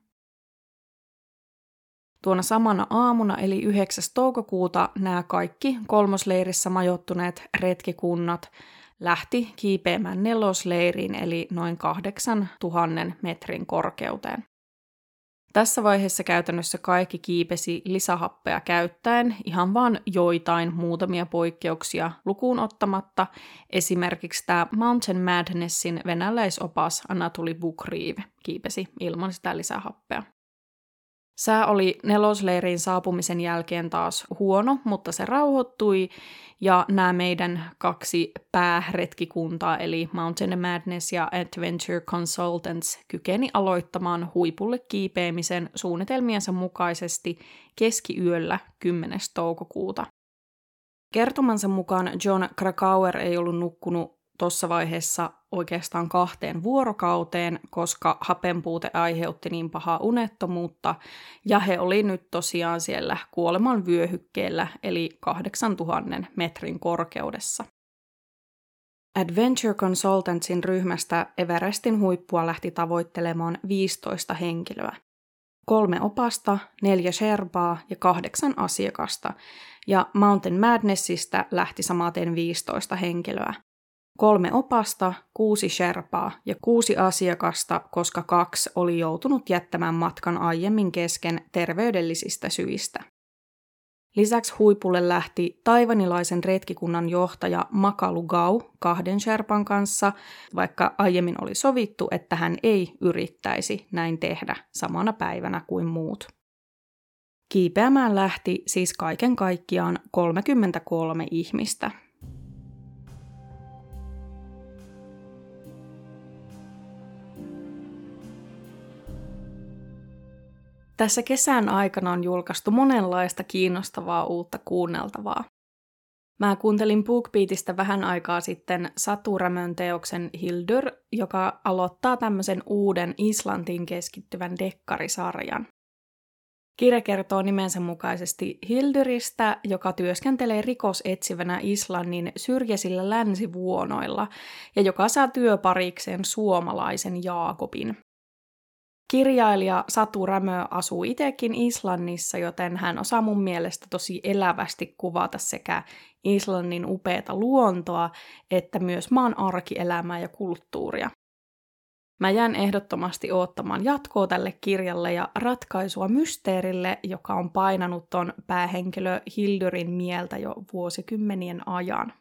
Tuona samana aamuna eli 9. toukokuuta nämä kaikki kolmosleirissä majoittuneet retkikunnat lähti kiipeämään nelosleiriin eli noin 8000 metrin korkeuteen. Tässä vaiheessa käytännössä kaikki kiipesi lisähappea käyttäen, ihan vain joitain muutamia poikkeuksia lukuun ottamatta, esimerkiksi tämä Mountain Madnessin venäläisopas Anatoli Bukriiv kiipesi ilman sitä lisähappea. Sää oli nelosleirin saapumisen jälkeen taas huono, mutta se rauhoittui ja nämä meidän kaksi pääretkikuntaa eli Mountain Madness ja Adventure Consultants kykeni aloittamaan huipulle kiipeämisen suunnitelmiensa mukaisesti keskiyöllä 10. toukokuuta. Kertomansa mukaan John Krakauer ei ollut nukkunut tuossa vaiheessa oikeastaan kahteen vuorokauteen, koska hapenpuute aiheutti niin pahaa unettomuutta, ja he oli nyt tosiaan siellä kuoleman vyöhykkeellä, eli 8000 metrin korkeudessa. Adventure Consultantsin ryhmästä Everestin huippua lähti tavoittelemaan 15 henkilöä. Kolme opasta, neljä sherpaa ja kahdeksan asiakasta, ja Mountain Madnessista lähti samaten 15 henkilöä kolme opasta, kuusi sherpaa ja kuusi asiakasta, koska kaksi oli joutunut jättämään matkan aiemmin kesken terveydellisistä syistä. Lisäksi huipulle lähti taivanilaisen retkikunnan johtaja Makalu Gau kahden sherpan kanssa, vaikka aiemmin oli sovittu, että hän ei yrittäisi näin tehdä samana päivänä kuin muut. Kiipeämään lähti siis kaiken kaikkiaan 33 ihmistä. Tässä kesän aikana on julkaistu monenlaista kiinnostavaa uutta kuunneltavaa. Mä kuuntelin BookBeatista vähän aikaa sitten Satu Rämön teoksen Hildur, joka aloittaa tämmöisen uuden Islantiin keskittyvän dekkarisarjan. Kirja kertoo nimensä mukaisesti Hildyristä, joka työskentelee rikosetsivänä Islannin syrjäisillä länsivuonoilla ja joka saa työparikseen suomalaisen Jaakobin. Kirjailija Satu Rämö asuu itsekin Islannissa, joten hän osaa mun mielestä tosi elävästi kuvata sekä Islannin upeata luontoa että myös maan arkielämää ja kulttuuria. Mä jään ehdottomasti oottamaan jatkoa tälle kirjalle ja ratkaisua mysteerille, joka on painanut ton päähenkilö Hildurin mieltä jo vuosikymmenien ajan.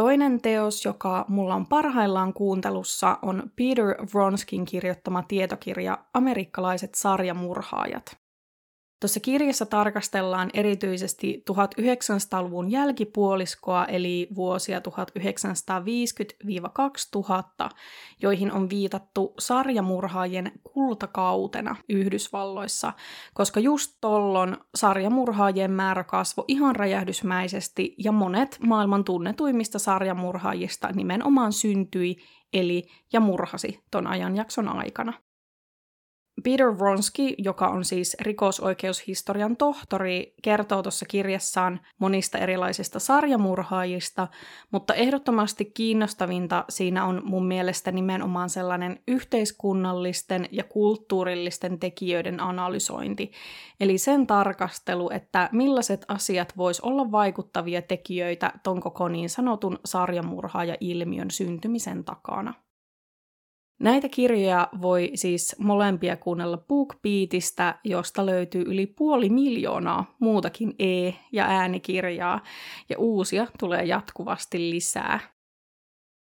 Toinen teos, joka mulla on parhaillaan kuuntelussa, on Peter Vronskin kirjoittama tietokirja Amerikkalaiset sarjamurhaajat. Tuossa kirjassa tarkastellaan erityisesti 1900-luvun jälkipuoliskoa, eli vuosia 1950-2000, joihin on viitattu sarjamurhaajien kultakautena Yhdysvalloissa, koska just tollon sarjamurhaajien määrä kasvoi ihan räjähdysmäisesti ja monet maailman tunnetuimmista sarjamurhaajista nimenomaan syntyi, eli ja murhasi ton ajanjakson aikana. Peter Vronsky, joka on siis rikosoikeushistorian tohtori, kertoo tuossa kirjassaan monista erilaisista sarjamurhaajista, mutta ehdottomasti kiinnostavinta siinä on mun mielestä nimenomaan sellainen yhteiskunnallisten ja kulttuurillisten tekijöiden analysointi. Eli sen tarkastelu, että millaiset asiat vois olla vaikuttavia tekijöitä ton koko niin sanotun sarjamurhaaja-ilmiön syntymisen takana. Näitä kirjoja voi siis molempia kuunnella BookBeatista, josta löytyy yli puoli miljoonaa muutakin e- ja äänikirjaa, ja uusia tulee jatkuvasti lisää.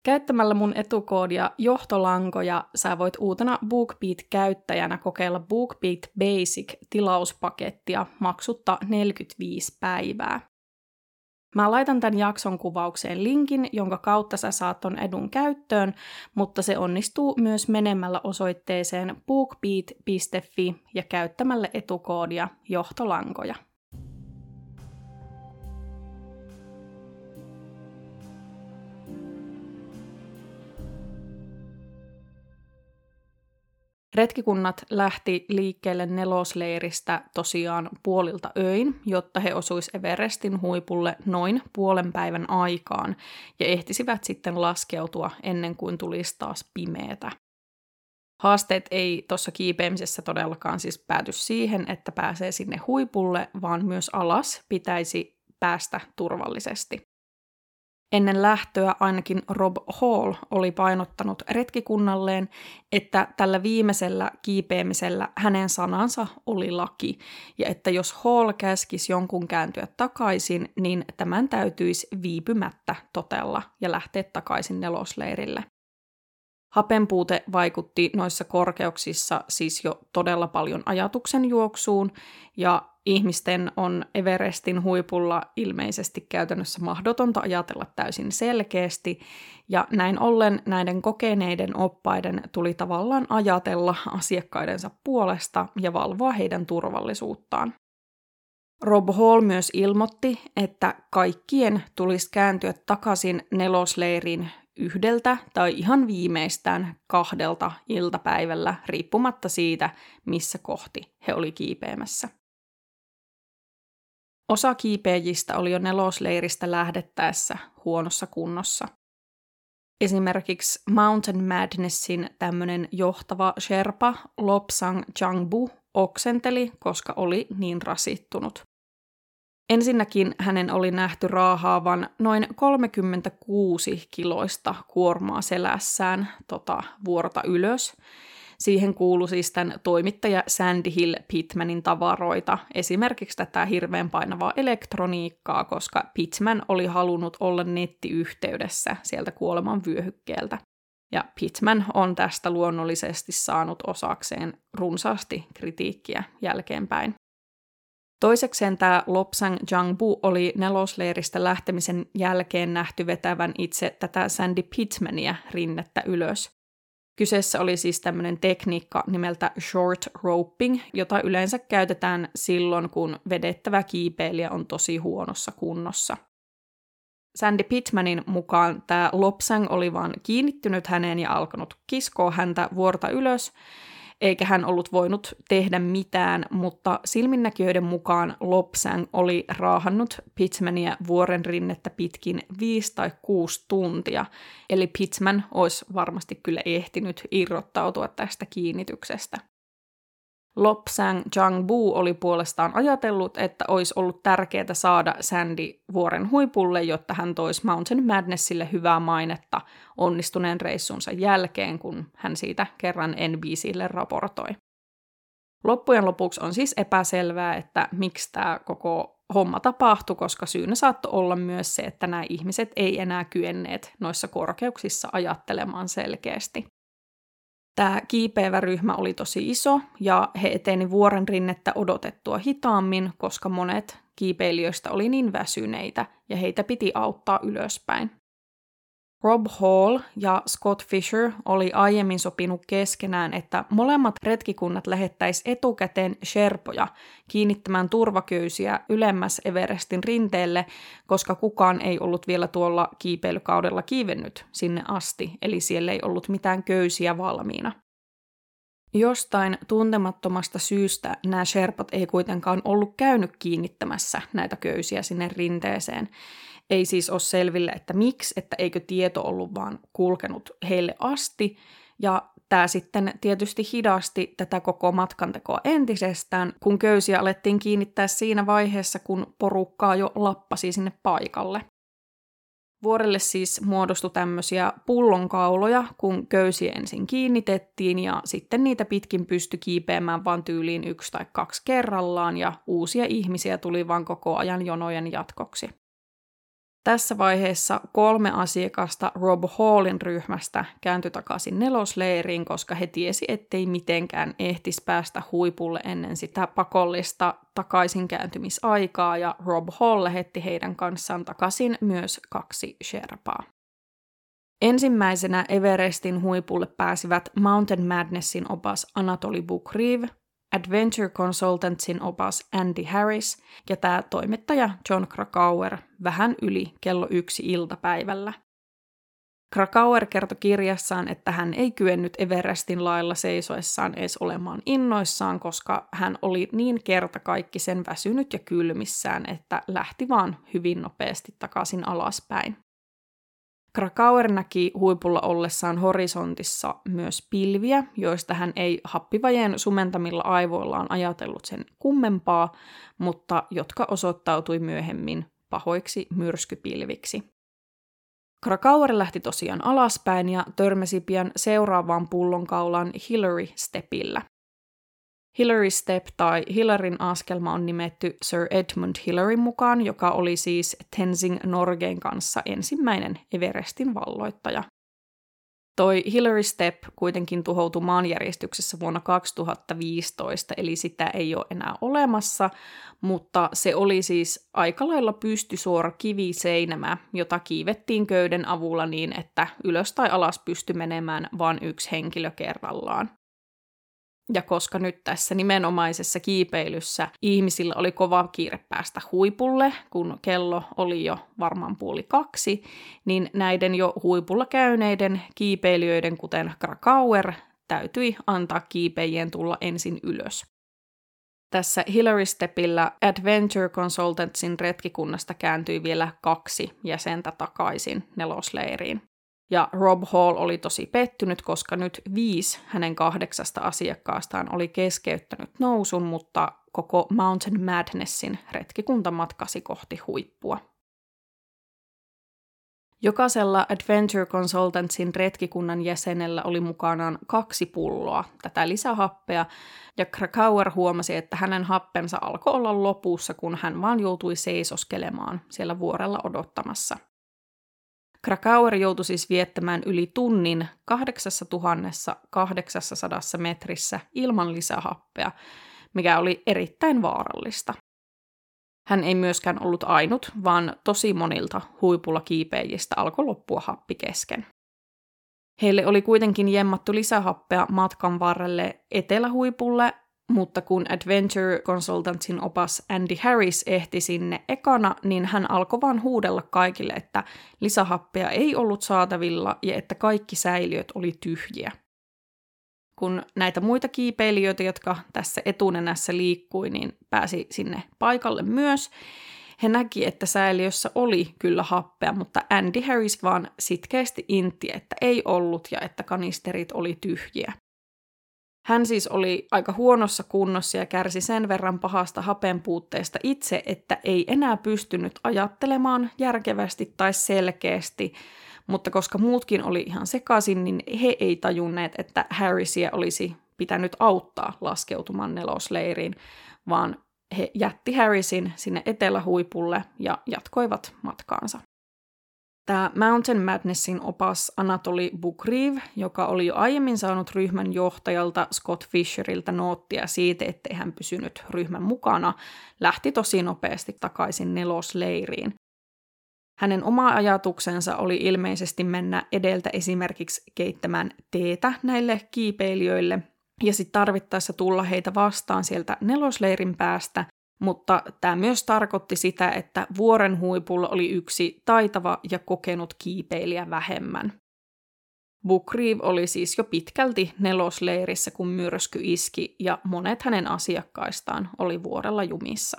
Käyttämällä mun etukoodia johtolankoja sä voit uutena BookBeat-käyttäjänä kokeilla BookBeat Basic-tilauspakettia maksutta 45 päivää. Mä laitan tämän jakson kuvaukseen linkin, jonka kautta sä saat ton edun käyttöön, mutta se onnistuu myös menemällä osoitteeseen bookbeat.fi ja käyttämällä etukoodia johtolankoja. Retkikunnat lähti liikkeelle nelosleiristä tosiaan puolilta öin, jotta he osuis Everestin huipulle noin puolen päivän aikaan ja ehtisivät sitten laskeutua ennen kuin tulisi taas pimeetä. Haasteet ei tuossa kiipeämisessä todellakaan siis pääty siihen, että pääsee sinne huipulle, vaan myös alas pitäisi päästä turvallisesti. Ennen lähtöä ainakin Rob Hall oli painottanut retkikunnalleen, että tällä viimeisellä kiipeämisellä hänen sanansa oli laki, ja että jos Hall käskisi jonkun kääntyä takaisin, niin tämän täytyisi viipymättä totella ja lähteä takaisin nelosleirille. Hapenpuute vaikutti noissa korkeuksissa siis jo todella paljon ajatuksen juoksuun, ja ihmisten on Everestin huipulla ilmeisesti käytännössä mahdotonta ajatella täysin selkeästi, ja näin ollen näiden kokeneiden oppaiden tuli tavallaan ajatella asiakkaidensa puolesta ja valvoa heidän turvallisuuttaan. Rob Hall myös ilmoitti, että kaikkien tulisi kääntyä takaisin nelosleiriin yhdeltä tai ihan viimeistään kahdelta iltapäivällä, riippumatta siitä, missä kohti he oli kiipeämässä. Osa kiipeäjistä oli jo nelosleiristä lähdettäessä huonossa kunnossa. Esimerkiksi Mountain Madnessin tämmöinen johtava Sherpa Lopsang Changbu oksenteli, koska oli niin rasittunut. Ensinnäkin hänen oli nähty raahaavan noin 36 kiloista kuormaa selässään tota, vuorta ylös. Siihen kuului siis tämän toimittaja Sandy Hill Pittmanin tavaroita, esimerkiksi tätä hirveän painavaa elektroniikkaa, koska Pittman oli halunnut olla nettiyhteydessä sieltä kuoleman vyöhykkeeltä. Ja Pittman on tästä luonnollisesti saanut osakseen runsaasti kritiikkiä jälkeenpäin. Toisekseen tämä Lopsang Jangbu oli nelosleiristä lähtemisen jälkeen nähty vetävän itse tätä Sandy Pitmania rinnettä ylös. Kyseessä oli siis tämmöinen tekniikka nimeltä short roping, jota yleensä käytetään silloin, kun vedettävä kiipeilijä on tosi huonossa kunnossa. Sandy Pitmanin mukaan tämä Lopsang oli vaan kiinnittynyt häneen ja alkanut kiskoa häntä vuorta ylös, eikä hän ollut voinut tehdä mitään, mutta silminnäkijöiden mukaan Lopsang oli raahannut Pitmania vuoren rinnettä pitkin viisi tai kuusi tuntia, eli Pitman olisi varmasti kyllä ehtinyt irrottautua tästä kiinnityksestä. Lopsang Jangbu oli puolestaan ajatellut, että olisi ollut tärkeää saada Sandy vuoren huipulle, jotta hän toisi Mountain Madnessille hyvää mainetta onnistuneen reissunsa jälkeen, kun hän siitä kerran NBClle raportoi. Loppujen lopuksi on siis epäselvää, että miksi tämä koko homma tapahtui, koska syynä saattoi olla myös se, että nämä ihmiset ei enää kyenneet noissa korkeuksissa ajattelemaan selkeästi. Tämä kiipeävä ryhmä oli tosi iso ja he eteni vuoren rinnettä odotettua hitaammin, koska monet kiipeilijöistä oli niin väsyneitä ja heitä piti auttaa ylöspäin. Rob Hall ja Scott Fisher oli aiemmin sopinut keskenään, että molemmat retkikunnat lähettäisi etukäteen sherpoja kiinnittämään turvaköysiä ylemmäs Everestin rinteelle, koska kukaan ei ollut vielä tuolla kiipeilykaudella kiivennyt sinne asti, eli siellä ei ollut mitään köysiä valmiina. Jostain tuntemattomasta syystä nämä sherpat ei kuitenkaan ollut käynyt kiinnittämässä näitä köysiä sinne rinteeseen, ei siis ole selville, että miksi, että eikö tieto ollut vaan kulkenut heille asti. Ja tämä sitten tietysti hidasti tätä koko matkantekoa entisestään, kun köysiä alettiin kiinnittää siinä vaiheessa, kun porukkaa jo lappasi sinne paikalle. Vuorelle siis muodostui tämmöisiä pullonkauloja, kun köysiä ensin kiinnitettiin ja sitten niitä pitkin pysty kiipeämään vain tyyliin yksi tai kaksi kerrallaan ja uusia ihmisiä tuli vaan koko ajan jonojen jatkoksi. Tässä vaiheessa kolme asiakasta Rob Hallin ryhmästä kääntyi takaisin nelosleiriin, koska he tiesi, ettei mitenkään ehtisi päästä huipulle ennen sitä pakollista takaisinkääntymisaikaa, ja Rob Hall lähetti heidän kanssaan takaisin myös kaksi Sherpaa. Ensimmäisenä Everestin huipulle pääsivät Mountain Madnessin opas Anatoli Bukriv, Adventure Consultantsin opas Andy Harris ja tämä toimittaja John Krakauer vähän yli kello yksi iltapäivällä. Krakauer kertoi kirjassaan, että hän ei kyennyt Everestin lailla seisoessaan edes olemaan innoissaan, koska hän oli niin kertakaikkisen väsynyt ja kylmissään, että lähti vaan hyvin nopeasti takaisin alaspäin. Krakauer näki huipulla ollessaan horisontissa myös pilviä, joista hän ei happivajeen sumentamilla aivoillaan ajatellut sen kummempaa, mutta jotka osoittautui myöhemmin pahoiksi myrskypilviksi. Krakauer lähti tosiaan alaspäin ja törmäsi pian seuraavaan pullonkaulaan Hillary Stepillä. Hillary Step tai Hillaryn askelma on nimetty Sir Edmund Hillaryn mukaan, joka oli siis Tenzing Norgeen kanssa ensimmäinen Everestin valloittaja. Toi Hillary Step kuitenkin tuhoutui maanjäristyksessä vuonna 2015, eli sitä ei ole enää olemassa, mutta se oli siis aika lailla pystysuora kiviseinämä, jota kiivettiin köyden avulla niin, että ylös tai alas pystyi menemään vain yksi henkilö kerrallaan. Ja koska nyt tässä nimenomaisessa kiipeilyssä ihmisillä oli kova kiire päästä huipulle, kun kello oli jo varmaan puoli kaksi, niin näiden jo huipulla käyneiden kiipeilijöiden, kuten Krakauer, täytyi antaa kiipeijien tulla ensin ylös. Tässä Hillary Stepillä Adventure Consultantsin retkikunnasta kääntyi vielä kaksi jäsentä takaisin nelosleiriin. Ja Rob Hall oli tosi pettynyt, koska nyt viisi hänen kahdeksasta asiakkaastaan oli keskeyttänyt nousun, mutta koko Mountain Madnessin retkikunta matkasi kohti huippua. Jokaisella Adventure Consultantsin retkikunnan jäsenellä oli mukanaan kaksi pulloa tätä lisähappea, ja Krakauer huomasi, että hänen happensa alkoi olla lopussa, kun hän vaan joutui seisoskelemaan siellä vuorella odottamassa – Krakauer joutui siis viettämään yli tunnin 8800 metrissä ilman lisähappea, mikä oli erittäin vaarallista. Hän ei myöskään ollut ainut, vaan tosi monilta huipulla kiipeijistä alkoi loppua happi kesken. Heille oli kuitenkin jemmattu lisähappea matkan varrelle etelähuipulle, mutta kun Adventure Consultantsin opas Andy Harris ehti sinne ekana, niin hän alkoi vaan huudella kaikille, että lisähappea ei ollut saatavilla ja että kaikki säiliöt oli tyhjiä. Kun näitä muita kiipeilijöitä, jotka tässä etunenässä liikkui, niin pääsi sinne paikalle myös, he näki, että säiliössä oli kyllä happea, mutta Andy Harris vaan sitkeästi intti, että ei ollut ja että kanisterit oli tyhjiä. Hän siis oli aika huonossa kunnossa ja kärsi sen verran pahasta hapen puutteesta itse, että ei enää pystynyt ajattelemaan järkevästi tai selkeästi, mutta koska muutkin oli ihan sekaisin, niin he ei tajunneet, että Harrisia olisi pitänyt auttaa laskeutumaan nelosleiriin, vaan he jätti Harrisin sinne etelähuipulle ja jatkoivat matkaansa. Tämä Mountain Madnessin opas Anatoli Bukriv, joka oli jo aiemmin saanut ryhmän johtajalta Scott Fisheriltä noottia siitä, ettei hän pysynyt ryhmän mukana, lähti tosi nopeasti takaisin nelosleiriin. Hänen oma ajatuksensa oli ilmeisesti mennä edeltä esimerkiksi keittämään teetä näille kiipeilijöille ja sitten tarvittaessa tulla heitä vastaan sieltä nelosleirin päästä, mutta tämä myös tarkoitti sitä, että vuoren huipulla oli yksi taitava ja kokenut kiipeilijä vähemmän. Bukriv oli siis jo pitkälti nelosleirissä, kun myrsky iski, ja monet hänen asiakkaistaan oli vuorella jumissa.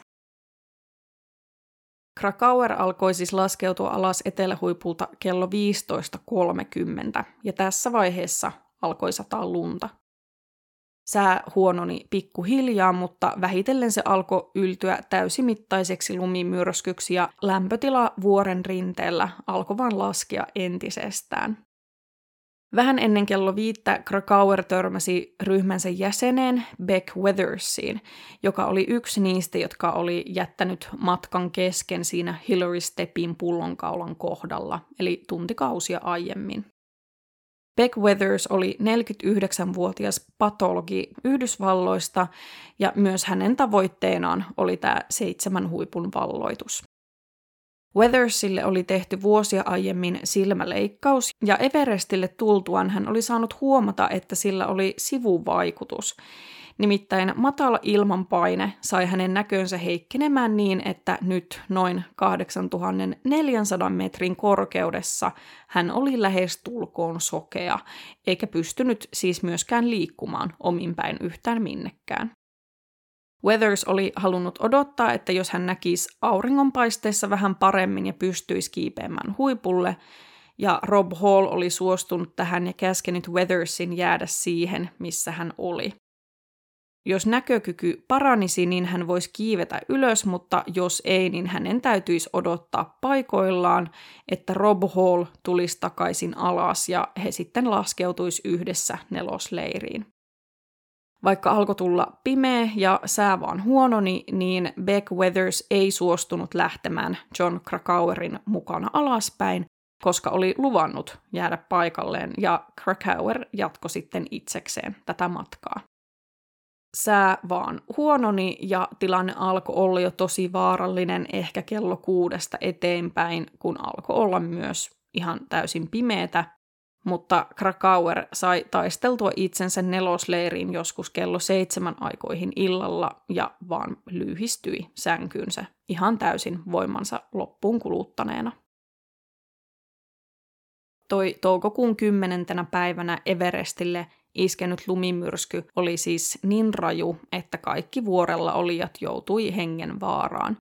Krakauer alkoi siis laskeutua alas etelähuipulta kello 15.30, ja tässä vaiheessa alkoi sataa lunta. Sää huononi pikkuhiljaa, mutta vähitellen se alkoi yltyä täysimittaiseksi lumimyrskyksi ja lämpötila vuoren rinteellä alkoi vain laskea entisestään. Vähän ennen kello viittä Krakauer törmäsi ryhmänsä jäseneen Beck Weathersiin, joka oli yksi niistä, jotka oli jättänyt matkan kesken siinä Hillary Stepin pullonkaulan kohdalla, eli tuntikausia aiemmin. Beck Weathers oli 49-vuotias patologi Yhdysvalloista ja myös hänen tavoitteenaan oli tämä seitsemän huipun valloitus. Weathersille oli tehty vuosia aiemmin silmäleikkaus ja Everestille tultuaan hän oli saanut huomata, että sillä oli sivuvaikutus – Nimittäin matala ilmanpaine sai hänen näkönsä heikkenemään niin, että nyt noin 8400 metrin korkeudessa hän oli lähes tulkoon sokea, eikä pystynyt siis myöskään liikkumaan ominpäin yhtään minnekään. Weathers oli halunnut odottaa, että jos hän näkisi auringonpaisteessa vähän paremmin ja pystyisi kiipeämään huipulle, ja Rob Hall oli suostunut tähän ja käskenyt Weathersin jäädä siihen, missä hän oli. Jos näkökyky paranisi, niin hän voisi kiivetä ylös, mutta jos ei, niin hänen täytyisi odottaa paikoillaan, että Rob Hall tulisi takaisin alas ja he sitten laskeutuisi yhdessä nelosleiriin. Vaikka alkoi tulla pimeä ja sää vaan huononi, niin Beck Weathers ei suostunut lähtemään John Krakauerin mukana alaspäin, koska oli luvannut jäädä paikalleen ja Krakauer jatkoi sitten itsekseen tätä matkaa sää vaan huononi ja tilanne alkoi olla jo tosi vaarallinen ehkä kello kuudesta eteenpäin, kun alkoi olla myös ihan täysin pimeätä, mutta Krakauer sai taisteltua itsensä nelosleiriin joskus kello seitsemän aikoihin illalla ja vaan lyhistyi sänkynsä ihan täysin voimansa loppuun kuluttaneena. Toi toukokuun kymmenentenä päivänä Everestille iskenyt lumimyrsky oli siis niin raju, että kaikki vuorella olijat joutui hengen vaaraan.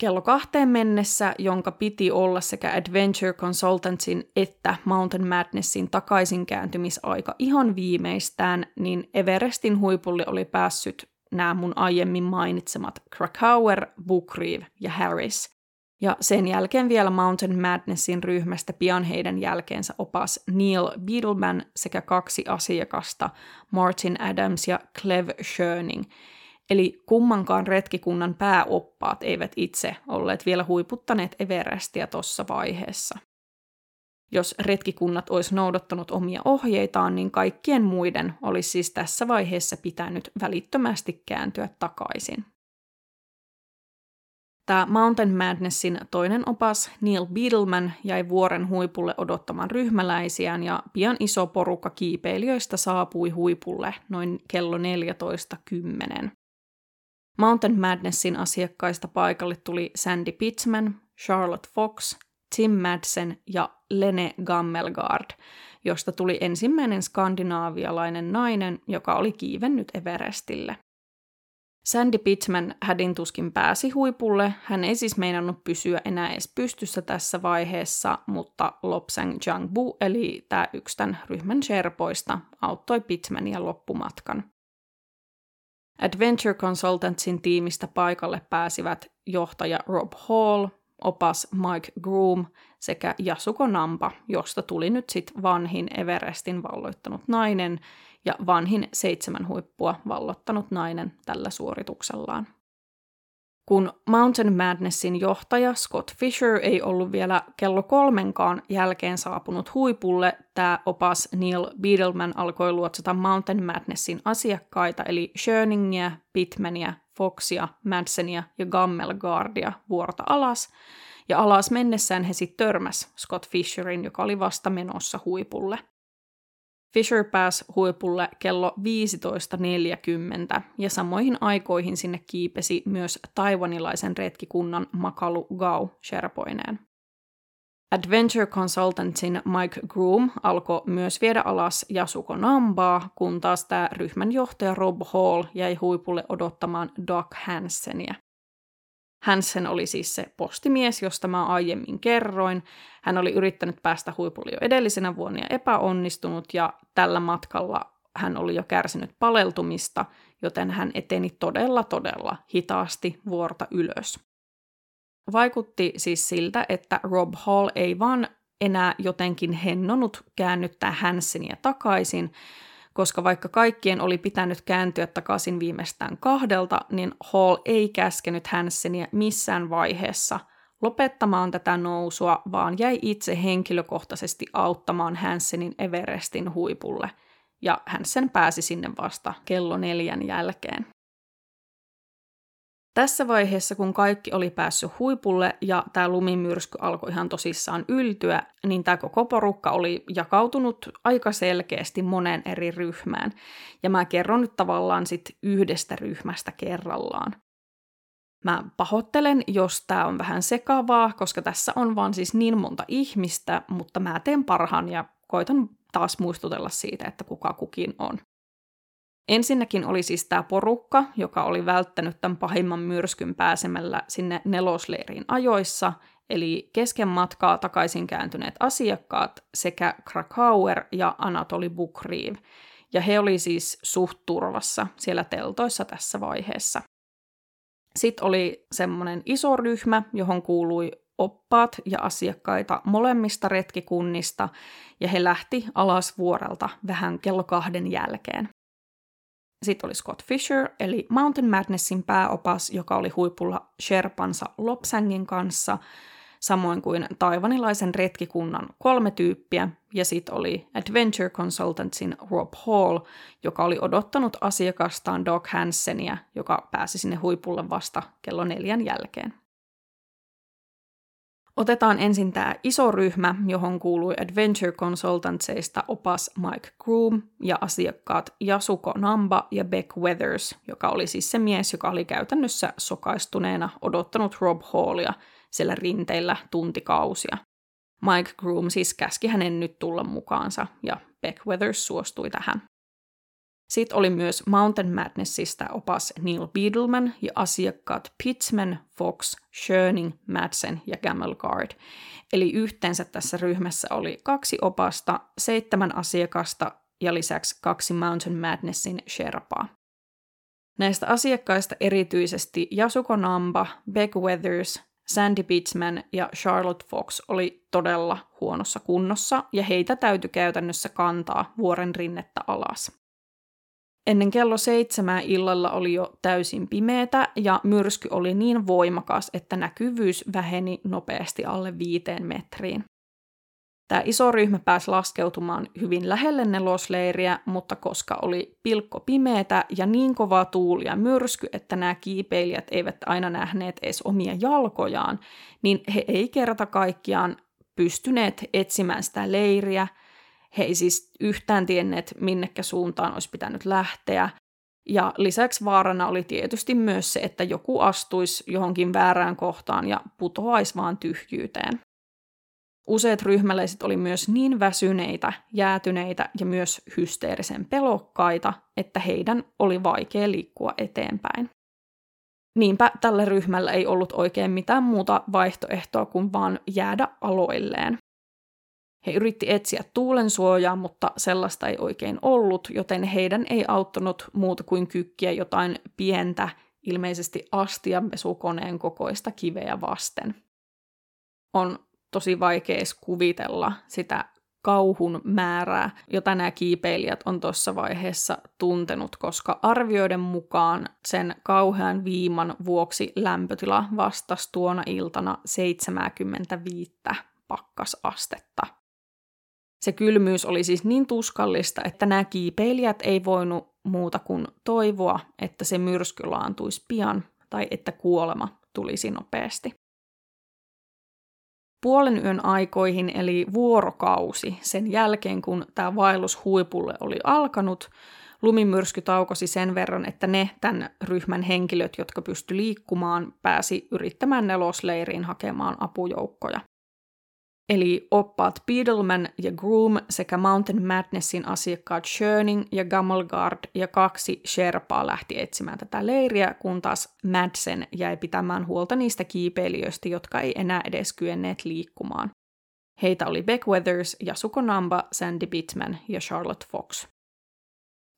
Kello kahteen mennessä, jonka piti olla sekä Adventure Consultantsin että Mountain Madnessin takaisinkääntymisaika ihan viimeistään, niin Everestin huipulle oli päässyt nämä mun aiemmin mainitsemat Krakauer, Bookreeve ja Harris, ja sen jälkeen vielä Mountain Madnessin ryhmästä pian heidän jälkeensä opas Neil Beetleman sekä kaksi asiakasta, Martin Adams ja Clev Schöning. Eli kummankaan retkikunnan pääoppaat eivät itse olleet vielä huiputtaneet Everestia tuossa vaiheessa. Jos retkikunnat olisi noudattanut omia ohjeitaan, niin kaikkien muiden olisi siis tässä vaiheessa pitänyt välittömästi kääntyä takaisin. Tämä Mountain Madnessin toinen opas, Neil Beadleman, jäi vuoren huipulle odottamaan ryhmäläisiään ja pian iso porukka kiipeilijöistä saapui huipulle noin kello 14.10. Mountain Madnessin asiakkaista paikalle tuli Sandy Pittman, Charlotte Fox, Tim Madsen ja Lene Gammelgard, josta tuli ensimmäinen skandinaavialainen nainen, joka oli kiivennyt Everestille. Sandy Pittman hädin tuskin pääsi huipulle, hän ei siis meinannut pysyä enää edes pystyssä tässä vaiheessa, mutta Lopsang Jangbu, eli tämä yksi tämän ryhmän sherpoista, auttoi Pittmania loppumatkan. Adventure Consultantsin tiimistä paikalle pääsivät johtaja Rob Hall, opas Mike Groom sekä Yasuko Nampa, josta tuli nyt sitten vanhin Everestin valloittanut nainen ja vanhin seitsemän huippua vallottanut nainen tällä suorituksellaan. Kun Mountain Madnessin johtaja Scott Fisher ei ollut vielä kello kolmenkaan jälkeen saapunut huipulle, tämä opas Neil Beadleman alkoi luotsata Mountain Madnessin asiakkaita, eli Schöningiä, Pittmania, Foxia, Madsenia ja Gammelgardia vuorta alas, ja alas mennessään he sitten törmäs Scott Fisherin, joka oli vasta menossa huipulle. Fisher pääsi huipulle kello 15.40 ja samoihin aikoihin sinne kiipesi myös taivanilaisen retkikunnan Makalu Gau sherpoineen. Adventure Consultantsin Mike Groom alkoi myös viedä alas Yasuko Nambaa, kun taas tämä ryhmän johtaja Rob Hall jäi huipulle odottamaan Doc Hansenia. Hansen oli siis se postimies, josta mä aiemmin kerroin. Hän oli yrittänyt päästä huipulle jo edellisenä vuonna ja epäonnistunut, ja tällä matkalla hän oli jo kärsinyt paleltumista, joten hän eteni todella todella hitaasti vuorta ylös. Vaikutti siis siltä, että Rob Hall ei vaan enää jotenkin hennonut käännyttää Hansenia takaisin, koska vaikka kaikkien oli pitänyt kääntyä takaisin viimeistään kahdelta, niin Hall ei käskenyt Hansenia missään vaiheessa lopettamaan tätä nousua, vaan jäi itse henkilökohtaisesti auttamaan Hansenin Everestin huipulle, ja Hansen pääsi sinne vasta kello neljän jälkeen. Tässä vaiheessa, kun kaikki oli päässyt huipulle ja tämä lumimyrsky alkoi ihan tosissaan yltyä, niin tämä koko porukka oli jakautunut aika selkeästi monen eri ryhmään. Ja mä kerron nyt tavallaan sit yhdestä ryhmästä kerrallaan. Mä pahoittelen, jos tämä on vähän sekavaa, koska tässä on vaan siis niin monta ihmistä, mutta mä teen parhaan ja koitan taas muistutella siitä, että kuka kukin on. Ensinnäkin oli siis tämä porukka, joka oli välttänyt tämän pahimman myrskyn pääsemällä sinne nelosleiriin ajoissa, eli kesken matkaa takaisin kääntyneet asiakkaat sekä Krakauer ja Anatoli Bukriiv. Ja he oli siis suht turvassa siellä teltoissa tässä vaiheessa. Sitten oli semmoinen iso ryhmä, johon kuului oppaat ja asiakkaita molemmista retkikunnista, ja he lähti alas vuorelta vähän kello kahden jälkeen. Sitten oli Scott Fisher, eli Mountain Madnessin pääopas, joka oli huipulla Sherpansa Lopsangin kanssa, samoin kuin taivanilaisen retkikunnan kolme tyyppiä, ja sitten oli Adventure Consultantsin Rob Hall, joka oli odottanut asiakastaan Doc Hansenia, joka pääsi sinne huipulle vasta kello neljän jälkeen. Otetaan ensin tämä iso ryhmä, johon kuului Adventure Consultantseista opas Mike Groom ja asiakkaat Yasuko Namba ja Beck Weathers, joka oli siis se mies, joka oli käytännössä sokaistuneena odottanut Rob Hallia siellä rinteillä tuntikausia. Mike Groom siis käski hänen nyt tulla mukaansa ja Beck Weathers suostui tähän. Sitten oli myös Mountain Madnessista opas Neil Beadleman ja asiakkaat Pitzman, Fox, Schöning, Madsen ja Gamelgard. Eli yhteensä tässä ryhmässä oli kaksi opasta, seitsemän asiakasta ja lisäksi kaksi Mountain Madnessin Sherpaa. Näistä asiakkaista erityisesti Yasuko Namba, Beck Weathers, Sandy Pitzman ja Charlotte Fox oli todella huonossa kunnossa ja heitä täytyi käytännössä kantaa vuoren rinnettä alas. Ennen kello seitsemää illalla oli jo täysin pimeätä ja myrsky oli niin voimakas, että näkyvyys väheni nopeasti alle viiteen metriin. Tämä iso ryhmä pääsi laskeutumaan hyvin lähelle nelosleiriä, mutta koska oli pilkko pimeätä ja niin kova tuuli ja myrsky, että nämä kiipeilijät eivät aina nähneet edes omia jalkojaan, niin he ei kerta kaikkiaan pystyneet etsimään sitä leiriä. He ei siis yhtään tienneet, minnekä suuntaan olisi pitänyt lähteä. Ja lisäksi vaarana oli tietysti myös se, että joku astuisi johonkin väärään kohtaan ja putoaisi vaan tyhjyyteen. Useat ryhmäläiset oli myös niin väsyneitä, jäätyneitä ja myös hysteerisen pelokkaita, että heidän oli vaikea liikkua eteenpäin. Niinpä tällä ryhmällä ei ollut oikein mitään muuta vaihtoehtoa kuin vaan jäädä aloilleen. He yritti etsiä tuulen suojaa, mutta sellaista ei oikein ollut, joten heidän ei auttanut muuta kuin kykkiä jotain pientä, ilmeisesti astianpesukoneen kokoista kiveä vasten. On tosi vaikea edes kuvitella sitä kauhun määrää, jota nämä kiipeilijät on tuossa vaiheessa tuntenut, koska arvioiden mukaan sen kauhean viiman vuoksi lämpötila vastasi tuona iltana 75 pakkasastetta. Se kylmyys oli siis niin tuskallista, että nämä kiipeilijät ei voinut muuta kuin toivoa, että se myrsky laantuisi pian tai että kuolema tulisi nopeasti puolen yön aikoihin, eli vuorokausi sen jälkeen, kun tämä vaellus huipulle oli alkanut, lumimyrsky taukosi sen verran, että ne tämän ryhmän henkilöt, jotka pysty liikkumaan, pääsi yrittämään nelosleiriin hakemaan apujoukkoja. Eli oppaat Beadleman ja Groom sekä Mountain Madnessin asiakkaat Schöning ja Gammelgard ja kaksi Sherpaa lähti etsimään tätä leiriä, kun taas Madsen jäi pitämään huolta niistä kiipeilijöistä, jotka ei enää edes kyenneet liikkumaan. Heitä oli Beck Weathers, Yasuko Namba, Sandy Bitman ja Charlotte Fox.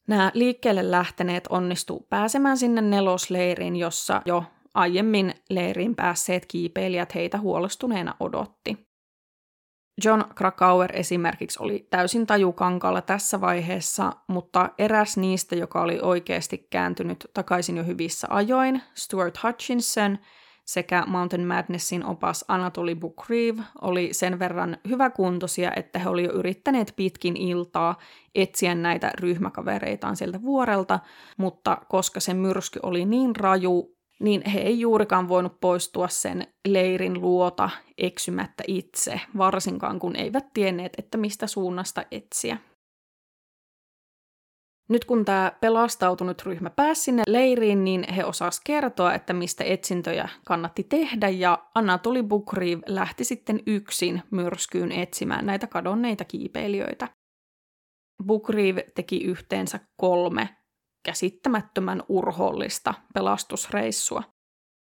Nämä liikkeelle lähteneet onnistu pääsemään sinne nelosleiriin, jossa jo aiemmin leiriin päässeet kiipeilijät heitä huolestuneena odotti. John Krakauer esimerkiksi oli täysin tajukankalla tässä vaiheessa, mutta eräs niistä, joka oli oikeasti kääntynyt takaisin jo hyvissä ajoin, Stuart Hutchinson sekä Mountain Madnessin opas Anatoly Bukriv oli sen verran hyväkuntoisia, että he olivat jo yrittäneet pitkin iltaa etsiä näitä ryhmäkavereitaan sieltä vuorelta, mutta koska se myrsky oli niin raju, niin he ei juurikaan voinut poistua sen leirin luota eksymättä itse, varsinkaan kun eivät tienneet, että mistä suunnasta etsiä. Nyt kun tämä pelastautunut ryhmä pääsi sinne leiriin, niin he osasivat kertoa, että mistä etsintöjä kannatti tehdä, ja Anatoli Bukriv lähti sitten yksin myrskyyn etsimään näitä kadonneita kiipeilijöitä. Bukriv teki yhteensä kolme käsittämättömän urhollista pelastusreissua.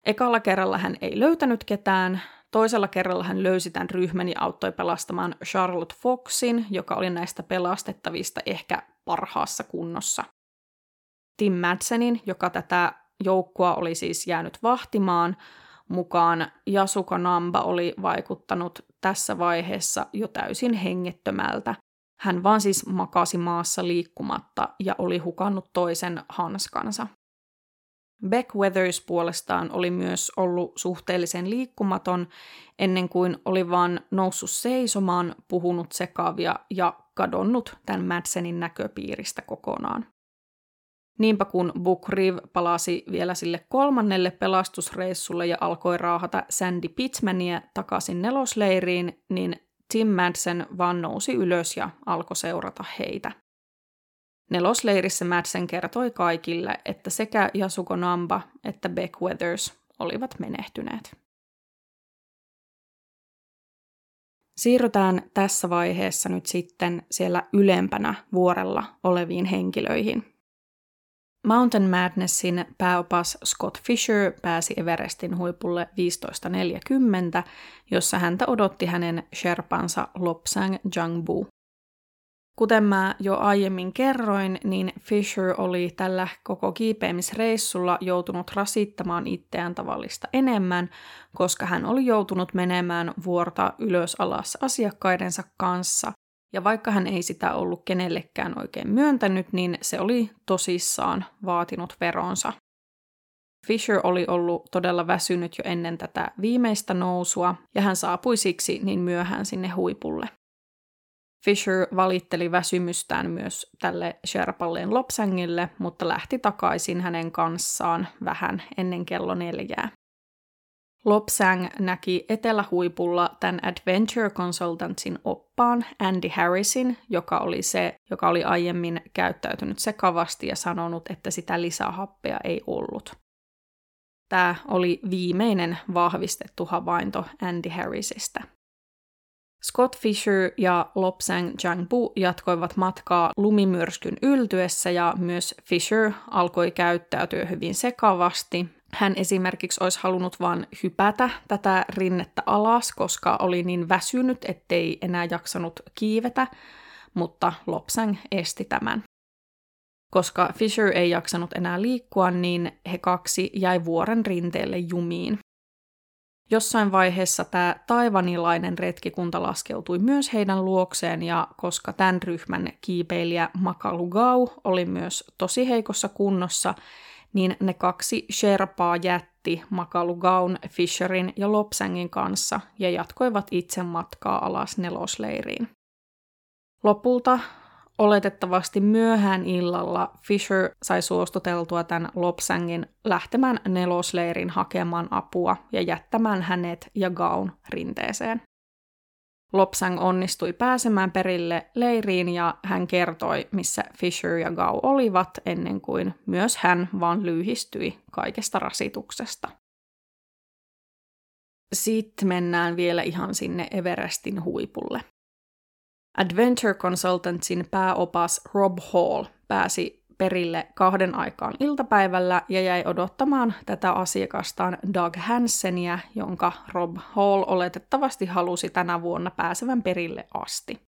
Ekalla kerralla hän ei löytänyt ketään, toisella kerralla hän löysi tämän ryhmän ja auttoi pelastamaan Charlotte Foxin, joka oli näistä pelastettavista ehkä parhaassa kunnossa. Tim Madsenin, joka tätä joukkoa oli siis jäänyt vahtimaan, mukaan Jasuka Namba oli vaikuttanut tässä vaiheessa jo täysin hengettömältä, hän vaan siis makasi maassa liikkumatta ja oli hukannut toisen hanskansa. Beck Weathers puolestaan oli myös ollut suhteellisen liikkumaton ennen kuin oli vaan noussut seisomaan, puhunut sekavia ja kadonnut tämän Madsenin näköpiiristä kokonaan. Niinpä kun Book Riv palasi vielä sille kolmannelle pelastusreissulle ja alkoi raahata Sandy Pitmania takaisin nelosleiriin, niin Tim Madsen vaan nousi ylös ja alkoi seurata heitä. Nelosleirissä Madsen kertoi kaikille, että sekä Yasuko Namba että Beck Weathers olivat menehtyneet. Siirrytään tässä vaiheessa nyt sitten siellä ylempänä vuorella oleviin henkilöihin. Mountain Madnessin pääopas Scott Fisher pääsi Everestin huipulle 1540, jossa häntä odotti hänen sherpansa Lopsang Jangbu. Kuten mä jo aiemmin kerroin, niin Fisher oli tällä koko kiipeämisreissulla joutunut rasittamaan itseään tavallista enemmän, koska hän oli joutunut menemään vuorta ylös alas asiakkaidensa kanssa – ja vaikka hän ei sitä ollut kenellekään oikein myöntänyt, niin se oli tosissaan vaatinut veronsa. Fisher oli ollut todella väsynyt jo ennen tätä viimeistä nousua, ja hän saapui siksi niin myöhään sinne huipulle. Fisher valitteli väsymystään myös tälle Sherpalleen Lopsangille, mutta lähti takaisin hänen kanssaan vähän ennen kello neljää. Lopsang näki etelähuipulla tämän Adventure Consultantsin oppaan Andy Harrisin, joka oli se, joka oli aiemmin käyttäytynyt sekavasti ja sanonut, että sitä lisähappea ei ollut. Tämä oli viimeinen vahvistettu havainto Andy Harrisista. Scott Fisher ja Lopsang Jangbu jatkoivat matkaa lumimyrskyn yltyessä ja myös Fisher alkoi käyttäytyä hyvin sekavasti. Hän esimerkiksi olisi halunnut vain hypätä tätä rinnettä alas, koska oli niin väsynyt, ettei enää jaksanut kiivetä, mutta Lopsang esti tämän. Koska Fisher ei jaksanut enää liikkua, niin he kaksi jäi vuoren rinteelle jumiin. Jossain vaiheessa tämä taivanilainen retkikunta laskeutui myös heidän luokseen, ja koska tämän ryhmän kiipeilijä Makalugau oli myös tosi heikossa kunnossa, niin ne kaksi Sherpaa jätti Makalugaun, Fisherin ja Lopsangin kanssa ja jatkoivat itse matkaa alas nelosleiriin. Lopulta Oletettavasti myöhään illalla Fisher sai suostuteltua tämän Lopsangin lähtemään nelosleirin hakemaan apua ja jättämään hänet ja Gaun rinteeseen. Lopsang onnistui pääsemään perille leiriin ja hän kertoi, missä Fisher ja Gau olivat ennen kuin myös hän vaan lyhistyi kaikesta rasituksesta. Sitten mennään vielä ihan sinne Everestin huipulle. Adventure Consultantsin pääopas Rob Hall pääsi perille kahden aikaan iltapäivällä ja jäi odottamaan tätä asiakastaan Doug Hansenia, jonka Rob Hall oletettavasti halusi tänä vuonna pääsevän perille asti.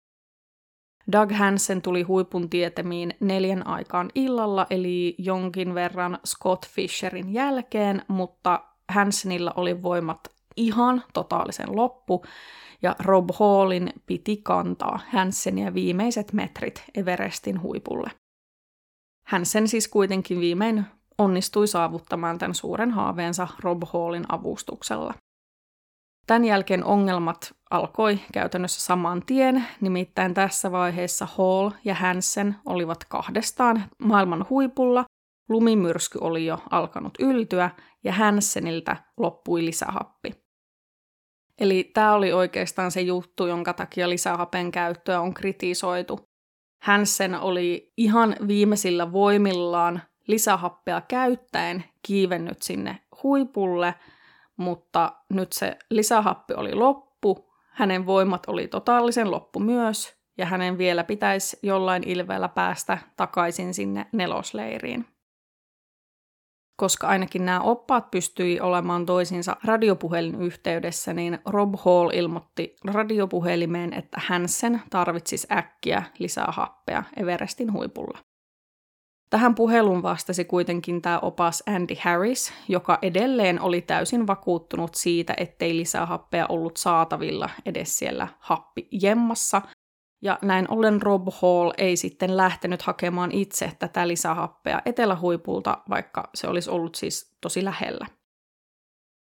Doug Hansen tuli huipun tietemiin neljän aikaan illalla, eli jonkin verran Scott Fisherin jälkeen, mutta Hansenilla oli voimat ihan totaalisen loppu, ja Rob Hallin piti kantaa Hansenia viimeiset metrit Everestin huipulle. Hansen siis kuitenkin viimein onnistui saavuttamaan tämän suuren haaveensa Rob Hallin avustuksella. Tämän jälkeen ongelmat alkoi käytännössä saman tien, nimittäin tässä vaiheessa Hall ja Hansen olivat kahdestaan maailman huipulla, lumimyrsky oli jo alkanut yltyä ja Hanseniltä loppui lisähappi. Eli tämä oli oikeastaan se juttu, jonka takia lisähapen käyttöä on kritisoitu. Hansen oli ihan viimeisillä voimillaan lisähappea käyttäen kiivennyt sinne huipulle, mutta nyt se lisähappi oli loppu, hänen voimat oli totaalisen loppu myös, ja hänen vielä pitäisi jollain ilveellä päästä takaisin sinne nelosleiriin koska ainakin nämä oppaat pystyi olemaan toisinsa radiopuhelin yhteydessä, niin Rob Hall ilmoitti radiopuhelimeen, että Hansen tarvitsisi äkkiä lisää happea Everestin huipulla. Tähän puhelun vastasi kuitenkin tämä opas Andy Harris, joka edelleen oli täysin vakuuttunut siitä, ettei lisää happea ollut saatavilla edes siellä happijemmassa, ja näin ollen Rob Hall ei sitten lähtenyt hakemaan itse tätä lisähappea etelähuipulta, vaikka se olisi ollut siis tosi lähellä.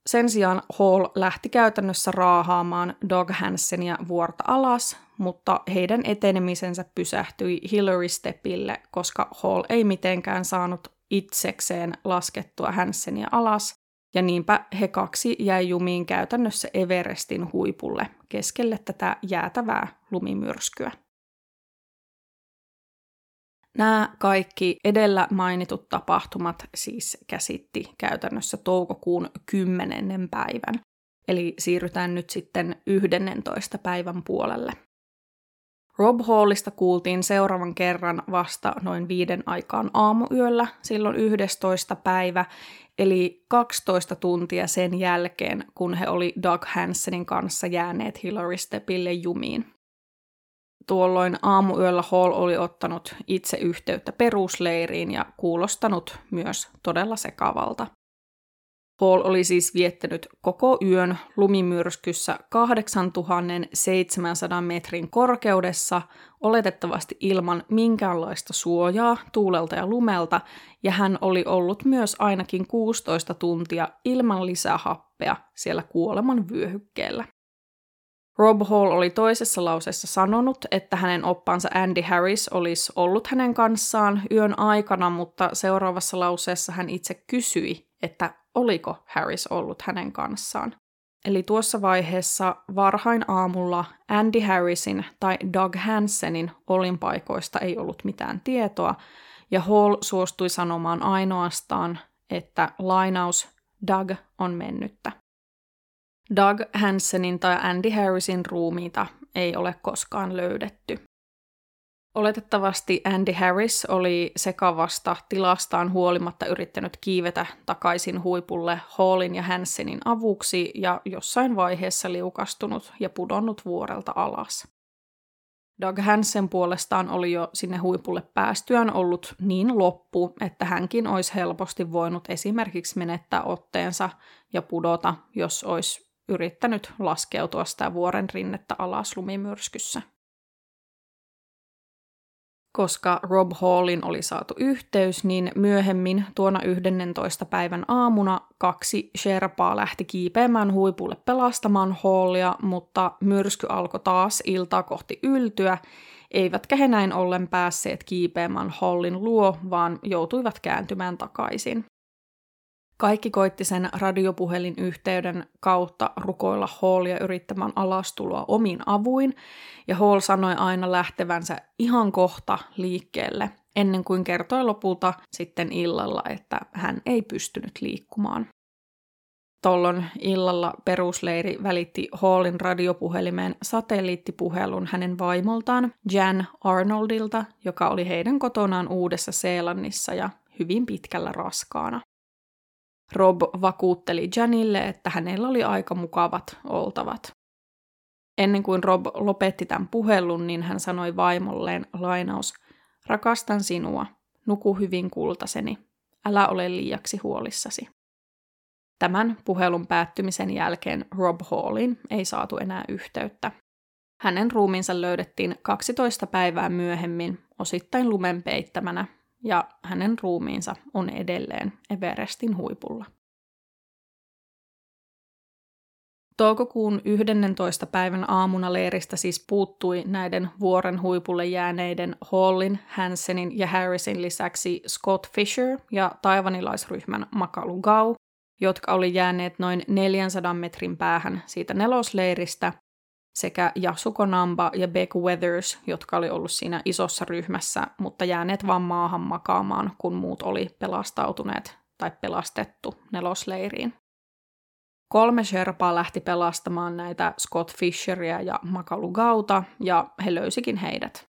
Sen sijaan Hall lähti käytännössä raahaamaan Dog Hansenia vuorta alas, mutta heidän etenemisensä pysähtyi Hillary Stepille, koska Hall ei mitenkään saanut itsekseen laskettua Hansenia alas, ja niinpä he kaksi jäi jumiin käytännössä Everestin huipulle keskelle tätä jäätävää lumimyrskyä. Nämä kaikki edellä mainitut tapahtumat siis käsitti käytännössä toukokuun 10. päivän, eli siirrytään nyt sitten 11. päivän puolelle. Rob Hallista kuultiin seuraavan kerran vasta noin viiden aikaan aamuyöllä, silloin 11. päivä, eli 12 tuntia sen jälkeen, kun he oli Doug Hansenin kanssa jääneet Hillary Stepille jumiin. Tuolloin aamuyöllä Hall oli ottanut itse yhteyttä perusleiriin ja kuulostanut myös todella sekavalta. Paul oli siis viettänyt koko yön lumimyrskyssä 8700 metrin korkeudessa, oletettavasti ilman minkäänlaista suojaa tuulelta ja lumelta, ja hän oli ollut myös ainakin 16 tuntia ilman lisähappea siellä kuoleman vyöhykkeellä. Rob Hall oli toisessa lauseessa sanonut, että hänen oppansa Andy Harris olisi ollut hänen kanssaan yön aikana, mutta seuraavassa lauseessa hän itse kysyi, että oliko Harris ollut hänen kanssaan. Eli tuossa vaiheessa varhain aamulla Andy Harrisin tai Doug Hansenin olinpaikoista ei ollut mitään tietoa, ja Hall suostui sanomaan ainoastaan, että lainaus Doug on mennyttä. Doug Hansenin tai Andy Harrisin ruumiita ei ole koskaan löydetty. Oletettavasti Andy Harris oli sekavasta tilastaan huolimatta yrittänyt kiivetä takaisin huipulle Hallin ja Hansenin avuksi ja jossain vaiheessa liukastunut ja pudonnut vuorelta alas. Doug Hansen puolestaan oli jo sinne huipulle päästyään ollut niin loppu, että hänkin olisi helposti voinut esimerkiksi menettää otteensa ja pudota, jos olisi yrittänyt laskeutua sitä vuoren rinnettä alas lumimyrskyssä. Koska Rob Hallin oli saatu yhteys, niin myöhemmin tuona 11. päivän aamuna kaksi Sherpaa lähti kiipeämään huipulle pelastamaan Hallia, mutta myrsky alkoi taas iltaa kohti yltyä, eivätkä he näin ollen päässeet kiipeämään Hallin luo, vaan joutuivat kääntymään takaisin. Kaikki koitti sen radiopuhelin yhteyden kautta rukoilla Hallia yrittämään alastuloa omin avuin, ja Hall sanoi aina lähtevänsä ihan kohta liikkeelle, ennen kuin kertoi lopulta sitten illalla, että hän ei pystynyt liikkumaan. Tollon illalla perusleiri välitti Hallin radiopuhelimeen satelliittipuhelun hänen vaimoltaan Jan Arnoldilta, joka oli heidän kotonaan Uudessa Seelannissa ja hyvin pitkällä raskaana. Rob vakuutteli Janille, että hänellä oli aika mukavat oltavat. Ennen kuin Rob lopetti tämän puhelun, niin hän sanoi vaimolleen lainaus, rakastan sinua, nuku hyvin kultaseni, älä ole liiaksi huolissasi. Tämän puhelun päättymisen jälkeen Rob Hallin ei saatu enää yhteyttä. Hänen ruumiinsa löydettiin 12 päivää myöhemmin, osittain lumen peittämänä, ja hänen ruumiinsa on edelleen Everestin huipulla. Toukokuun 11. päivän aamuna leiristä siis puuttui näiden vuoren huipulle jääneiden Hallin, Hansenin ja Harrisin lisäksi Scott Fisher ja taivanilaisryhmän Makalu Gau, jotka oli jääneet noin 400 metrin päähän siitä nelosleiristä, sekä Yasuko Namba ja Beck Weathers, jotka oli ollut siinä isossa ryhmässä, mutta jääneet vaan maahan makaamaan, kun muut oli pelastautuneet tai pelastettu nelosleiriin. Kolme Sherpaa lähti pelastamaan näitä Scott Fisheria ja Makalu Gauta, ja he löysikin heidät.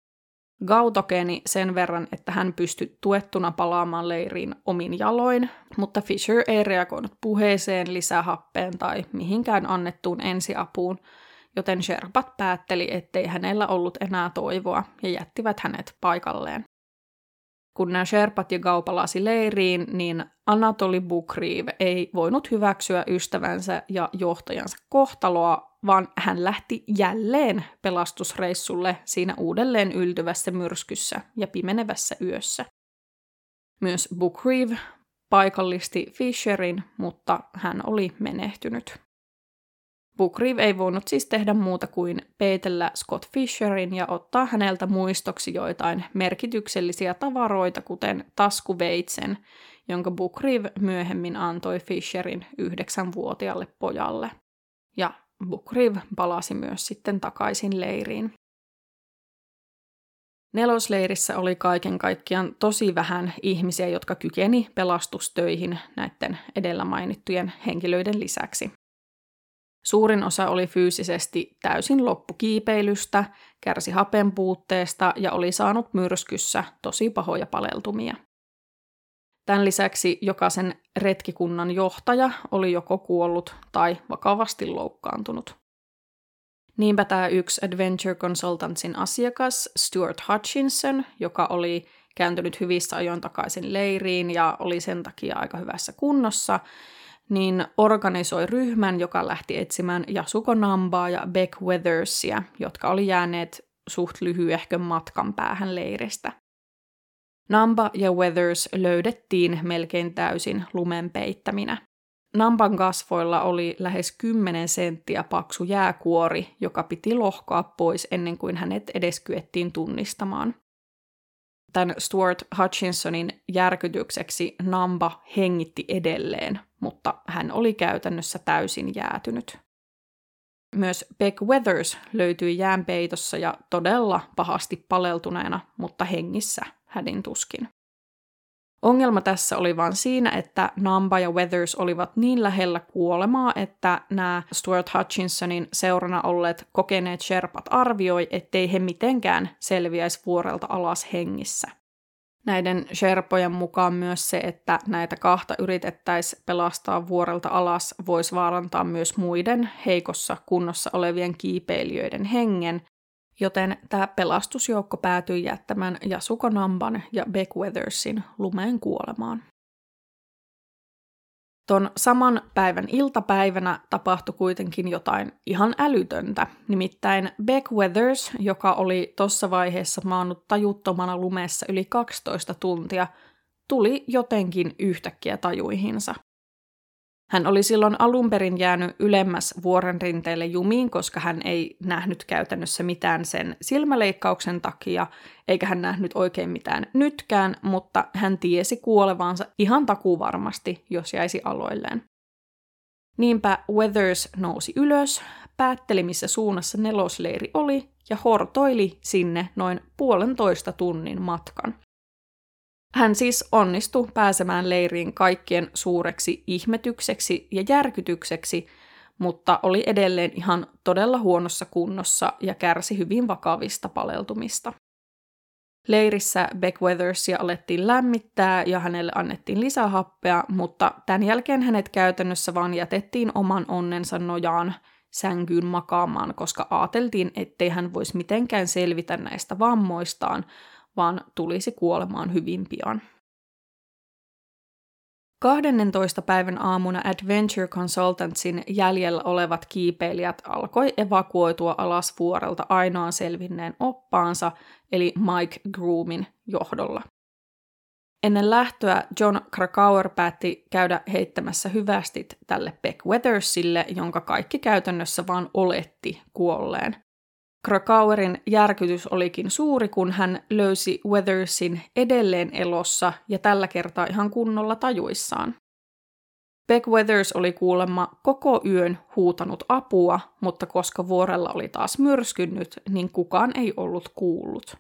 Gau tokeni sen verran, että hän pystyi tuettuna palaamaan leiriin omin jaloin, mutta Fisher ei reagoinut puheeseen, lisähappeen tai mihinkään annettuun ensiapuun, joten Sherpat päätteli, ettei hänellä ollut enää toivoa ja jättivät hänet paikalleen. Kun nämä Sherpat ja Gau palasi leiriin, niin Anatoli Bukriv ei voinut hyväksyä ystävänsä ja johtajansa kohtaloa, vaan hän lähti jälleen pelastusreissulle siinä uudelleen yltyvässä myrskyssä ja pimenevässä yössä. Myös Bukriv paikallisti Fisherin, mutta hän oli menehtynyt. Bookreev ei voinut siis tehdä muuta kuin peitellä Scott Fisherin ja ottaa häneltä muistoksi joitain merkityksellisiä tavaroita, kuten taskuveitsen, jonka Bookreev myöhemmin antoi Fisherin yhdeksänvuotiaalle pojalle. Ja Bookreev palasi myös sitten takaisin leiriin. Nelosleirissä oli kaiken kaikkiaan tosi vähän ihmisiä, jotka kykeni pelastustöihin näiden edellä mainittujen henkilöiden lisäksi. Suurin osa oli fyysisesti täysin loppukiipeilystä, kärsi hapen puutteesta ja oli saanut myrskyssä tosi pahoja paleltumia. Tämän lisäksi jokaisen retkikunnan johtaja oli joko kuollut tai vakavasti loukkaantunut. Niinpä tämä yksi Adventure Consultantsin asiakas Stuart Hutchinson, joka oli kääntynyt hyvissä ajoin takaisin leiriin ja oli sen takia aika hyvässä kunnossa, niin organisoi ryhmän, joka lähti etsimään Yasuko Nambaa ja Beck Weathersia, jotka oli jääneet suht lyhyehkön matkan päähän leiristä. Namba ja Weathers löydettiin melkein täysin lumen peittäminä. Namban kasvoilla oli lähes 10 senttiä paksu jääkuori, joka piti lohkoa pois ennen kuin hänet edes kyettiin tunnistamaan. Tämän Stuart Hutchinsonin järkytykseksi Namba hengitti edelleen, mutta hän oli käytännössä täysin jäätynyt. Myös Beck Weathers löytyi jäänpeitossa ja todella pahasti paleltuneena, mutta hengissä hädin tuskin. Ongelma tässä oli vain siinä, että Namba ja Weathers olivat niin lähellä kuolemaa, että nämä Stuart Hutchinsonin seurana olleet kokeneet Sherpat arvioi, ettei he mitenkään selviäisi vuorelta alas hengissä. Näiden Sherpojen mukaan myös se, että näitä kahta yritettäisiin pelastaa vuorelta alas, voisi vaarantaa myös muiden heikossa kunnossa olevien kiipeilijöiden hengen, joten tämä pelastusjoukko päätyi jättämään Yasuko Namban ja Beck Weathersin lumeen kuolemaan. Ton saman päivän iltapäivänä tapahtui kuitenkin jotain ihan älytöntä. Nimittäin Beck Weathers, joka oli tuossa vaiheessa maannut tajuttomana lumessa yli 12 tuntia, tuli jotenkin yhtäkkiä tajuihinsa. Hän oli silloin alun perin jäänyt ylemmäs vuoren rinteelle jumiin, koska hän ei nähnyt käytännössä mitään sen silmäleikkauksen takia, eikä hän nähnyt oikein mitään nytkään, mutta hän tiesi kuolevansa ihan takuvarmasti, jos jäisi aloilleen. Niinpä Weathers nousi ylös, päätteli missä suunnassa nelosleiri oli ja hortoili sinne noin puolentoista tunnin matkan. Hän siis onnistui pääsemään leiriin kaikkien suureksi ihmetykseksi ja järkytykseksi, mutta oli edelleen ihan todella huonossa kunnossa ja kärsi hyvin vakavista paleltumista. Leirissä Weathersia alettiin lämmittää ja hänelle annettiin lisähappea, mutta tämän jälkeen hänet käytännössä vaan jätettiin oman onnensa nojaan sänkyyn makaamaan, koska ajateltiin, ettei hän voisi mitenkään selvitä näistä vammoistaan, vaan tulisi kuolemaan hyvin pian. 12. päivän aamuna Adventure Consultantsin jäljellä olevat kiipeilijät alkoi evakuoitua alas vuorelta ainoan selvinneen oppaansa, eli Mike Groomin johdolla. Ennen lähtöä John Krakauer päätti käydä heittämässä hyvästit tälle Beck Weathersille, jonka kaikki käytännössä vain oletti kuolleen. Krakauerin järkytys olikin suuri, kun hän löysi Weathersin edelleen elossa ja tällä kertaa ihan kunnolla tajuissaan. Beck Weathers oli kuulemma koko yön huutanut apua, mutta koska vuorella oli taas myrskynyt, niin kukaan ei ollut kuullut.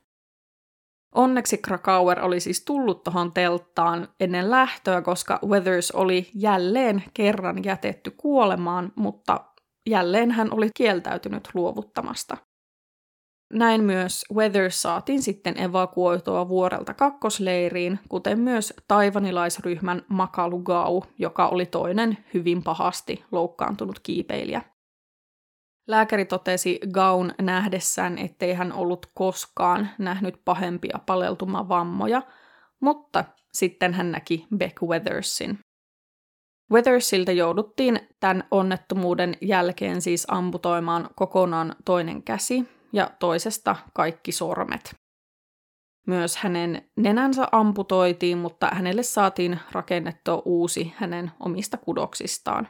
Onneksi Krakauer oli siis tullut tuohon telttaan ennen lähtöä, koska Weathers oli jälleen kerran jätetty kuolemaan, mutta jälleen hän oli kieltäytynyt luovuttamasta. Näin myös Weathers saatiin sitten evakuoitua vuorelta kakkosleiriin, kuten myös taivanilaisryhmän Makalu Gau, joka oli toinen hyvin pahasti loukkaantunut kiipeilijä. Lääkäri totesi Gaun nähdessään, ettei hän ollut koskaan nähnyt pahempia paleltumavammoja, mutta sitten hän näki Beck Weathersin. Weathersilta jouduttiin tämän onnettomuuden jälkeen siis amputoimaan kokonaan toinen käsi, ja toisesta kaikki sormet. Myös hänen nenänsä amputoitiin, mutta hänelle saatiin rakennettua uusi hänen omista kudoksistaan.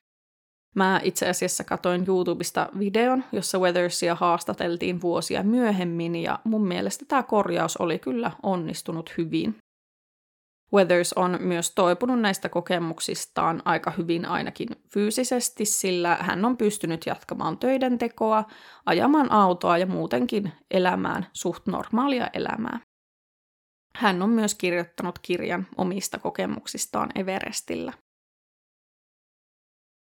Mä itse asiassa katoin YouTubesta videon, jossa Weathersia haastateltiin vuosia myöhemmin, ja mun mielestä tämä korjaus oli kyllä onnistunut hyvin. Weathers on myös toipunut näistä kokemuksistaan aika hyvin ainakin fyysisesti, sillä hän on pystynyt jatkamaan töiden tekoa, ajamaan autoa ja muutenkin elämään suht normaalia elämää. Hän on myös kirjoittanut kirjan omista kokemuksistaan Everestillä.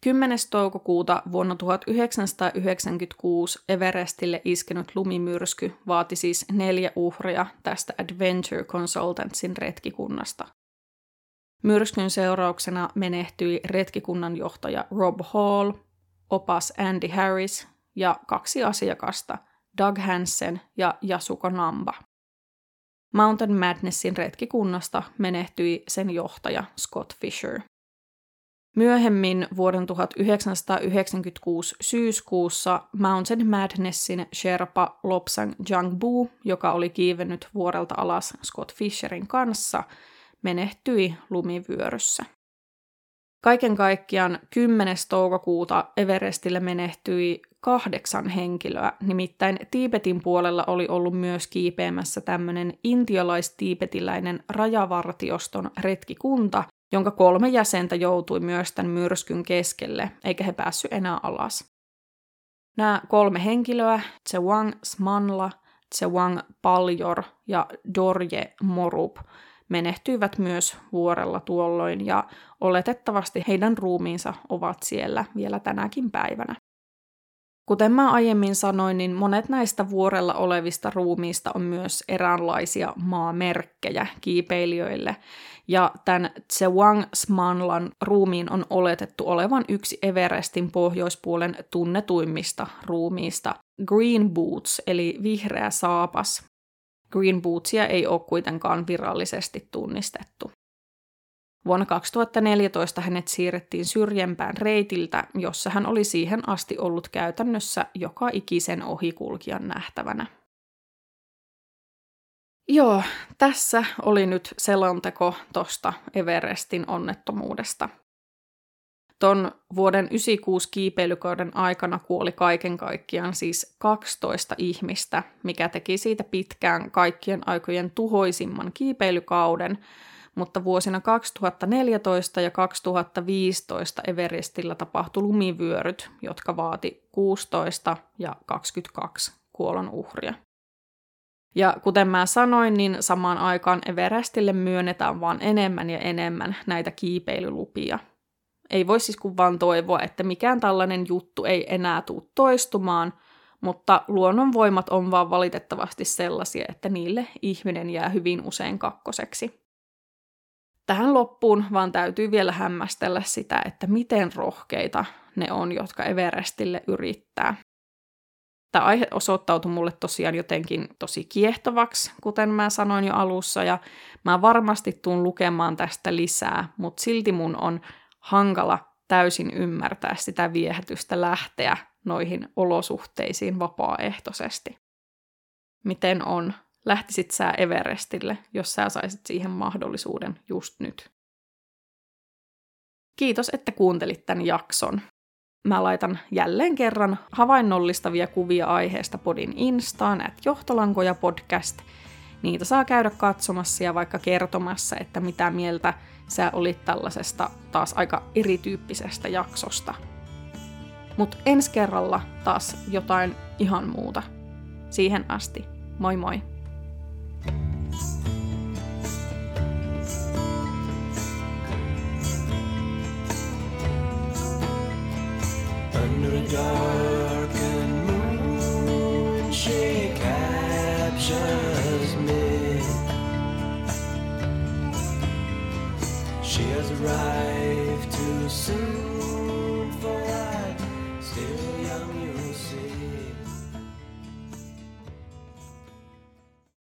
10. toukokuuta vuonna 1996 Everestille iskenyt lumimyrsky vaati siis neljä uhria tästä Adventure Consultantsin retkikunnasta. Myrskyn seurauksena menehtyi retkikunnan johtaja Rob Hall, opas Andy Harris ja kaksi asiakasta, Doug Hansen ja Yasuko Namba. Mountain Madnessin retkikunnasta menehtyi sen johtaja Scott Fisher. Myöhemmin vuoden 1996 syyskuussa Mountain Madnessin Sherpa Lopsang Jangbu, joka oli kiivennyt vuorelta alas Scott Fisherin kanssa, menehtyi lumivyöryssä. Kaiken kaikkiaan 10. toukokuuta Everestille menehtyi kahdeksan henkilöä, nimittäin Tiibetin puolella oli ollut myös kiipeämässä tämmöinen intialaistiibetiläinen rajavartioston retkikunta, jonka kolme jäsentä joutui myös tämän myrskyn keskelle, eikä he päässyt enää alas. Nämä kolme henkilöä, Tsewang Smanla, Tsewang Paljor ja Dorje Morup, menehtyivät myös vuorella tuolloin ja oletettavasti heidän ruumiinsa ovat siellä vielä tänäkin päivänä. Kuten mä aiemmin sanoin, niin monet näistä vuorella olevista ruumiista on myös eräänlaisia maamerkkejä kiipeilijöille, ja tämän Tsewang Smanlan ruumiin on oletettu olevan yksi Everestin pohjoispuolen tunnetuimmista ruumiista, Green Boots, eli vihreä saapas. Green Bootsia ei ole kuitenkaan virallisesti tunnistettu. Vuonna 2014 hänet siirrettiin syrjempään reitiltä, jossa hän oli siihen asti ollut käytännössä joka ikisen ohikulkijan nähtävänä. Joo, tässä oli nyt selonteko tosta Everestin onnettomuudesta. Ton vuoden 96 kiipeilykauden aikana kuoli kaiken kaikkiaan siis 12 ihmistä, mikä teki siitä pitkään kaikkien aikojen tuhoisimman kiipeilykauden, mutta vuosina 2014 ja 2015 Everestillä tapahtui lumivyöryt, jotka vaati 16 ja 22 kuolon uhria. Ja kuten mä sanoin, niin samaan aikaan Everestille myönnetään vaan enemmän ja enemmän näitä kiipeilylupia. Ei voi siis kuin vaan toivoa, että mikään tällainen juttu ei enää tule toistumaan, mutta luonnonvoimat on vaan valitettavasti sellaisia, että niille ihminen jää hyvin usein kakkoseksi. Tähän loppuun vaan täytyy vielä hämmästellä sitä, että miten rohkeita ne on, jotka Everestille yrittää. Tämä aihe osoittautui mulle tosiaan jotenkin tosi kiehtovaksi, kuten mä sanoin jo alussa, ja mä varmasti tuun lukemaan tästä lisää, mutta silti mun on hankala täysin ymmärtää sitä viehätystä lähteä noihin olosuhteisiin vapaaehtoisesti. Miten on lähtisit sä Everestille, jos sä saisit siihen mahdollisuuden just nyt. Kiitos, että kuuntelit tämän jakson. Mä laitan jälleen kerran havainnollistavia kuvia aiheesta podin Instaan, että johtolankoja podcast. Niitä saa käydä katsomassa ja vaikka kertomassa, että mitä mieltä sä olit tällaisesta taas aika erityyppisestä jaksosta. Mutta ensi kerralla taas jotain ihan muuta. Siihen asti, moi moi! Under a darkened moon, she captures me. She has arrived.